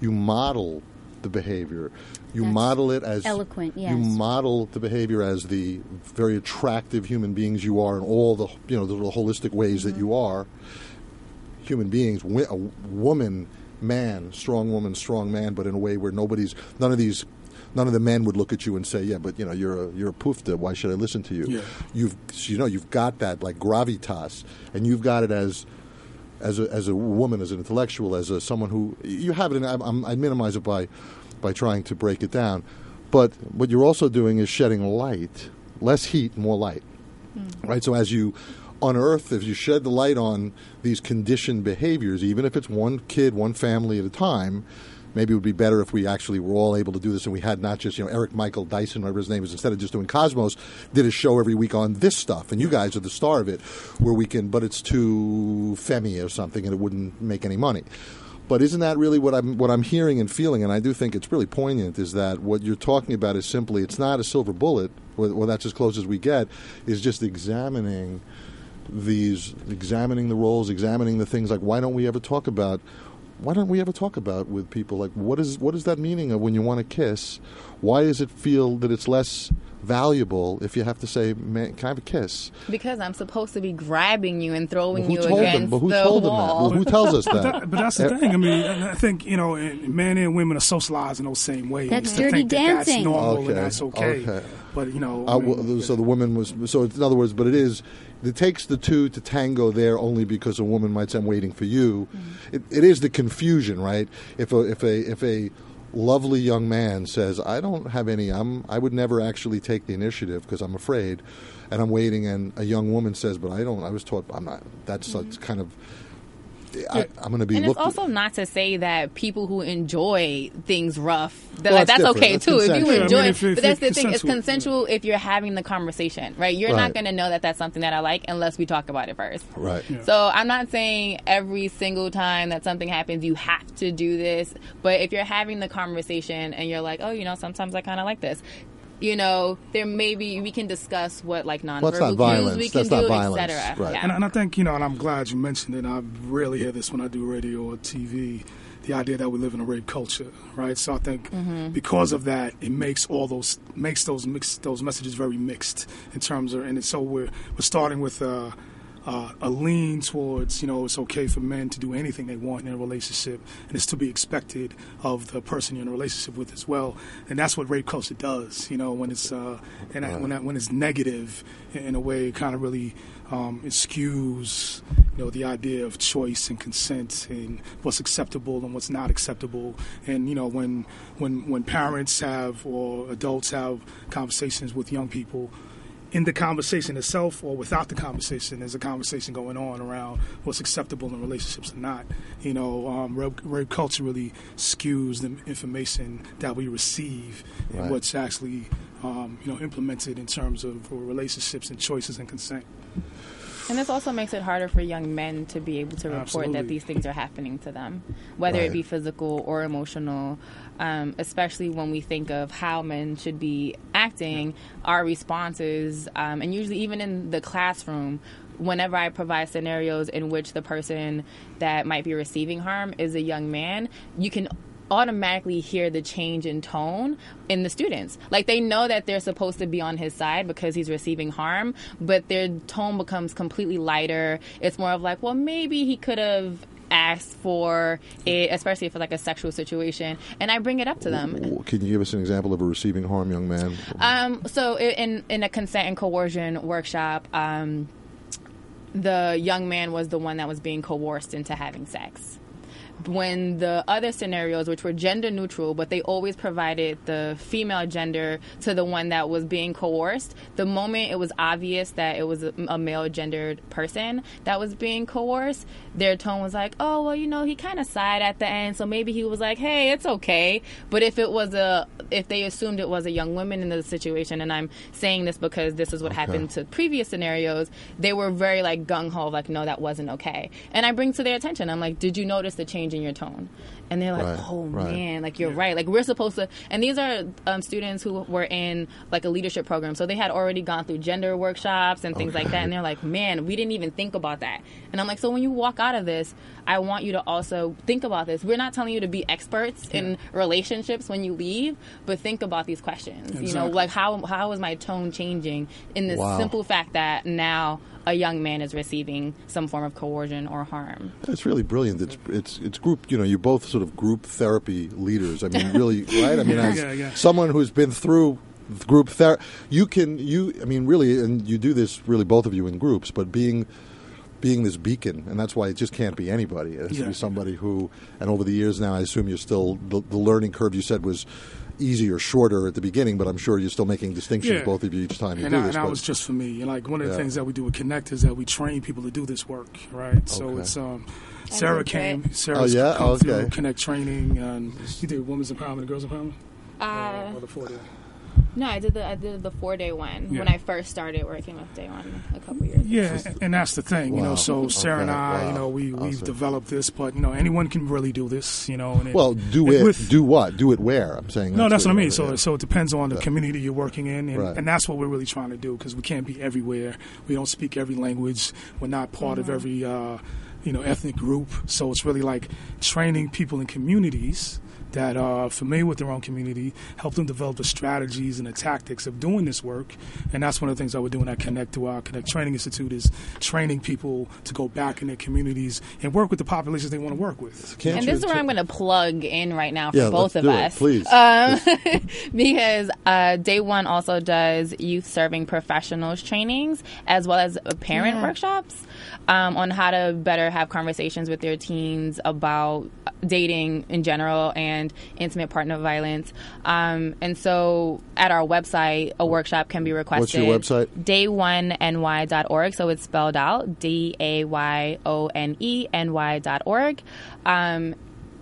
B: you model the behavior you
C: That's
B: model it as
C: eloquent,
B: you model the behavior as the very attractive human beings you are in all the you know the holistic ways that mm-hmm. you are. Human beings wi- a woman man strong woman strong man but in a way where nobody's none of these none of the men would look at you and say yeah but you know you're a you're a poofta. Why should i listen to you?
E: Yeah.
B: you've you know you've got that like gravitas and you've got it as as a, as a woman as an intellectual as a someone who you have it and I'm, I'm, I minimize it by by trying to break it down but what you're also doing is shedding light less heat more light hmm. right? So as you unearth, if you shed the light on these conditioned behaviors, even if it's one kid, one family at a time, maybe it would be better if we actually were all able to do this and we had not just, you know, Eric Michael Dyson, whatever his name is, instead of just doing Cosmos, did a show every week on this stuff. And you guys are the star of it, where we can, but it's too femmy or something and it wouldn't make any money. But isn't that really what I'm what I'm hearing and feeling? And I do think it's really poignant. Is that what you're talking about? Is simply it's not a silver bullet. Well, that's as close as we get. Is just examining these, examining the roles, examining the things. Like why don't we ever talk about? Why don't we ever talk about with people like what is what is that meaning of when you want to kiss? Why does it feel that it's less valuable if you have to say, "Man, can I have a kiss?"
D: Because I'm supposed to be grabbing you and throwing
B: Well, who
D: you
B: told them?
D: against
B: But who
D: the
B: told them that?
D: wall.
B: Well, who tells us
E: But,
B: that?
E: that, but that's the thing. I mean, I think you know, men and women are socialized in those same ways.
C: That's
E: to
C: dirty
E: think that That's
C: dancing.
E: normal
B: Okay,
E: and that's okay.
B: okay.
E: But you know,
B: Uh,
E: I mean,
B: well, so the woman was. So in other words, but it is. It takes the two to tango there only because a woman might say, "I'm waiting for you."
E: Mm-hmm.
B: It, it is the confusion, right? If a if a if a lovely young man says, "I don't have any," I'm I would never actually take the initiative because I'm afraid, and I'm waiting. And a young woman says, "But I don't. I was taught I'm not." That's that's kind of. I, I'm going to be.
D: And it's also not to say that people who enjoy things rough, that,
B: Well,
D: like,
B: that's
D: that's,
B: different.
D: okay
B: That's
D: too. If you
B: consensual.
D: enjoy
E: I mean,
D: it,
E: if- if
D: but that's the thing. It's
E: consensual.
D: consensual if you're having the conversation, right? You're
B: Right.
D: not going to know that that's something that I like unless we talk about it first.
B: right.
D: So I'm not saying every single time that something happens you have to do this, but if you're having the conversation and you're like, oh, you know, sometimes I kind of like this. You know, there may be we can discuss what like nonverbal
B: Well, that's not
D: cues
B: violence.
D: we can
B: That's not
D: do,
B: violence.
D: etc.
B: Right.
D: Yeah.
E: And, and I think you know, and I'm glad you mentioned it. I rarely hear this when I do radio or TV. The idea that we live in a rape culture, right? So I think because of that, it makes all those makes those mixed those messages very mixed in terms of, and it's, so we're we're starting with. Uh, uh, a lean towards, you know, it's okay for men to do anything they want in a relationship, and it's to be expected of the person you're in a relationship with as well. And that's what rape culture does, you know, when it's uh, and when that, when it's negative in, in a way, it kind of really um, it skews, you know, the idea of choice and consent and what's acceptable and what's not acceptable. And you know, when when when parents have or adults have conversations with young people in the conversation itself or without the conversation, there's a conversation going on around what's acceptable in relationships and not. You know, um, rape, rape culture really skews the information that we receive
B: Right.
E: and what's actually, um, you know, implemented in terms of relationships and choices and consent.
D: And this also makes it harder for young men to be able to report
E: Absolutely.
D: that these things are happening to them, whether
B: Right.
D: it be physical or emotional. Um, especially when we think of how men should be acting, our responses, um, and usually even in the classroom, whenever I provide scenarios in which the person that might be receiving harm is a young man, you can automatically hear the change in tone in the students. Like they know that they're supposed to be on his side because he's receiving harm, but their tone becomes completely lighter. It's more of like, well, maybe he could have asked for it, especially if it's like a sexual situation, and I bring it up to them.
B: Can you give us an example of a receiving harm young man?
D: Um, so in in a consent and coercion workshop, um, the young man was the one that was being coerced into having sex. When the other scenarios, which were gender neutral, but they always provided the female gender to the one that was being coerced, the moment it was obvious that it was a, a male gendered person that was being coerced, their tone was like, oh, well, you know, he kind of sighed at the end, so maybe he was like, hey, it's okay. But if it was a, if they assumed it was a young woman in the situation, and I'm saying this because this is what happened to previous scenarios, they were very like gung ho, like, no, that wasn't okay. And I bring to their attention, I'm like, did you notice the change in your tone? And they're like,
B: Right,
D: oh
B: right.
D: man, like you're right. Like we're supposed to, and these are um, students who were in like a leadership program, so they had already gone through gender workshops and things like that. And they're like, man, we didn't even think about that. And I'm like, so when you walk out of this, I want you to also think about this. We're not telling you to be experts in relationships when you leave, but think about these questions. You know, like how how is my tone changing in the
B: Wow.
D: simple fact that now a young man is receiving some form of coercion or harm.
B: It's really brilliant. It's it's it's group. You know, you're both sort of group therapy leaders. I mean, really, right? I mean, as
E: Yeah, yeah.
B: someone who's been through group therapy, you can you. I mean, really, and you do this really both of you in groups, but being being this beacon, and that's why it just can't be anybody. It has to be somebody who. And over the years now, I assume you're still the, the learning curve. You said was easier, shorter at the beginning, but I'm sure you're still making distinctions,
E: Yeah.
B: both of you, each time you
E: and
B: do
E: that,
B: this.
E: and that was just for me. And like one of the
B: Yeah.
E: things that we do with Connect is that we train people to do this work, right? So it's um, Sarah
D: did
E: came.
D: that.
E: Sarah's
B: Oh, yeah?
E: come
B: Oh,
E: through
B: okay.
E: Connect training, and you did women's empowerment and girls empowerment.
D: Uh,
E: or the four day.
D: No, I did the I did the four day one
E: Yeah.
D: when I first started working with Day One a couple years. ago.
E: Yeah, and that's the thing, you know. So Sarah and I,
B: wow.
E: you know, we we've
B: Awesome.
E: developed this, but you know, anyone can really do this, you know. And it,
B: Well, do
E: and
B: it.
E: with-
B: do what? Do it where? I'm saying.
E: No, that's what I mean.
B: yeah.
E: So, so it depends on the community you're working in, and,
B: Right.
E: and that's what we're really trying to do because we can't be everywhere. We don't speak every language. We're not part of every, uh, you know, ethnic group. So it's really like training people in communities that are familiar with their own community, help them develop the strategies and the tactics of doing this work. And that's one of the things that we're doing at Connect to our Connect Training Institute is training people to go back in their communities and work with the populations they want to work with.
B: Can't
D: And this is where
B: t-
D: I'm going to plug in right now for
B: Yeah,
D: both
B: let's
D: of
B: do it,
D: us.
B: please.
D: Um, because uh, Day One also does youth serving professionals trainings as well as uh, parent
C: Yeah.
D: workshops um, on how to better have conversations with their teens about dating in general and intimate partner violence. Um, and so at our website, a workshop can be requested.
B: What's your website?
D: Day1ny.org. So it's spelled out D A Y O N E N Y dot org. Um,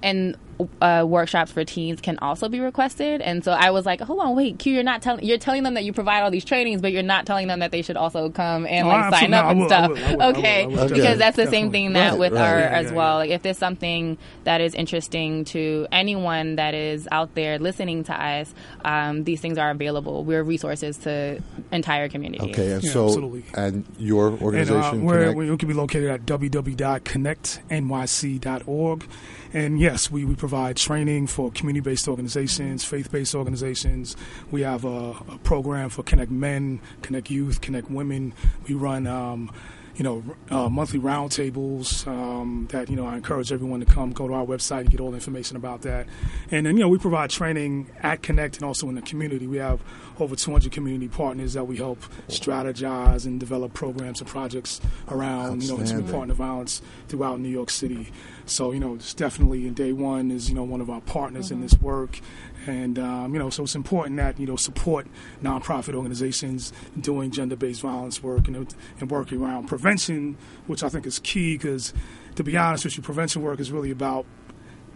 D: and uh, workshops for teens can also be requested. And so I was like, hold on, wait, Q, you're not telling you're telling them that you provide all these trainings, but you're not telling them that they should also come and
E: Oh,
D: like sign
E: absolutely.
D: up and
E: will,
D: stuff.
E: will, will,
D: okay,
E: I will,
B: Okay.
D: because that's the
E: definitely.
D: same thing that
B: Right,
D: with
B: right.
D: our
B: Yeah,
D: as
E: yeah,
D: well.
E: yeah.
D: Like if there's something that is interesting to anyone that is out there listening to us, um, these things are available. We're resources to entire community.
B: Okay, and so
E: absolutely.
B: and your
E: And uh,
B: organization
E: we're, we can be located at www.connectnyc.org. And yes, we, we provide training for community based organizations, faith based organizations. We have a, a program for Connect Men, Connect Youth, Connect Women. We run um, you know, uh, monthly roundtables um, that you know I encourage everyone to come. Go to our website and get all the information about that. And then you know we provide training at Connect and also in the community. We have over 200 community partners that we help strategize and develop programs and projects around you know intimate
B: Outstanding.
E: partner violence throughout New York City. So you know it's definitely in day one is you know one of our partners in this work. And um, you know, so it's important that you know support nonprofit organizations doing gender-based violence work and, and working around prevention, which I think is key. Because to be honest with you, prevention work is really about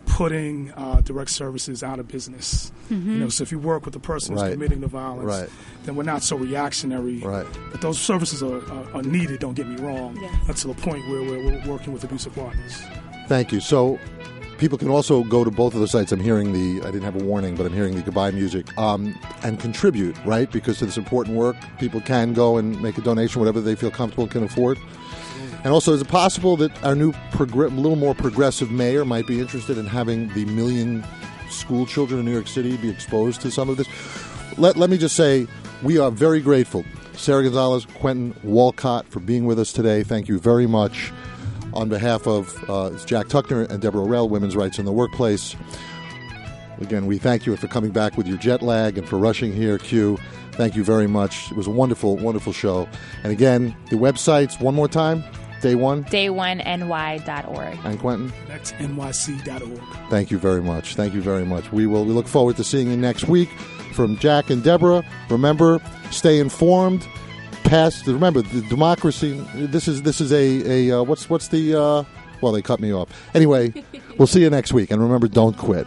E: putting uh, direct services out of business. You know, so if you work with the person who's
B: Right.
E: committing the violence,
B: Right.
E: then we're not so reactionary.
B: Right.
E: But those services are, are, are needed. Don't get me wrong.
D: Yes.
E: That's to the point where we're, we're working with abusive partners.
B: Thank you. So people can also go to both of the sites. I'm hearing the, I didn't have a warning, but I'm hearing the goodbye music um, and contribute, right? Because to this important work, people can go and make a donation, whatever they feel comfortable and can afford. And also, is it possible that our new, progr- little more progressive mayor might be interested in having the million school children in New York City be exposed to some of this? Let, let me just say, we are very grateful. Sarah Gonzalez, Quentin Walcott, for being with us today. Thank you very much. On behalf of uh, Jack Tuckner and Deborah Orell, Women's Rights in the Workplace, again, we thank you for coming back with your jet lag and for rushing here, Q. Thank you very much. It was a wonderful, wonderful show. And again, the websites, one more time, day one,
D: day1ny.org.
B: and Quentin.
E: That's nyc.org.
B: Thank you very much. Thank you very much. We will. We look forward to seeing you next week. From Jack and Deborah. Remember, stay informed. Pass. Remember, the democracy. This is this is a a uh, what's what's the uh, well they cut me off. Anyway, we'll see you next week. And remember, don't quit.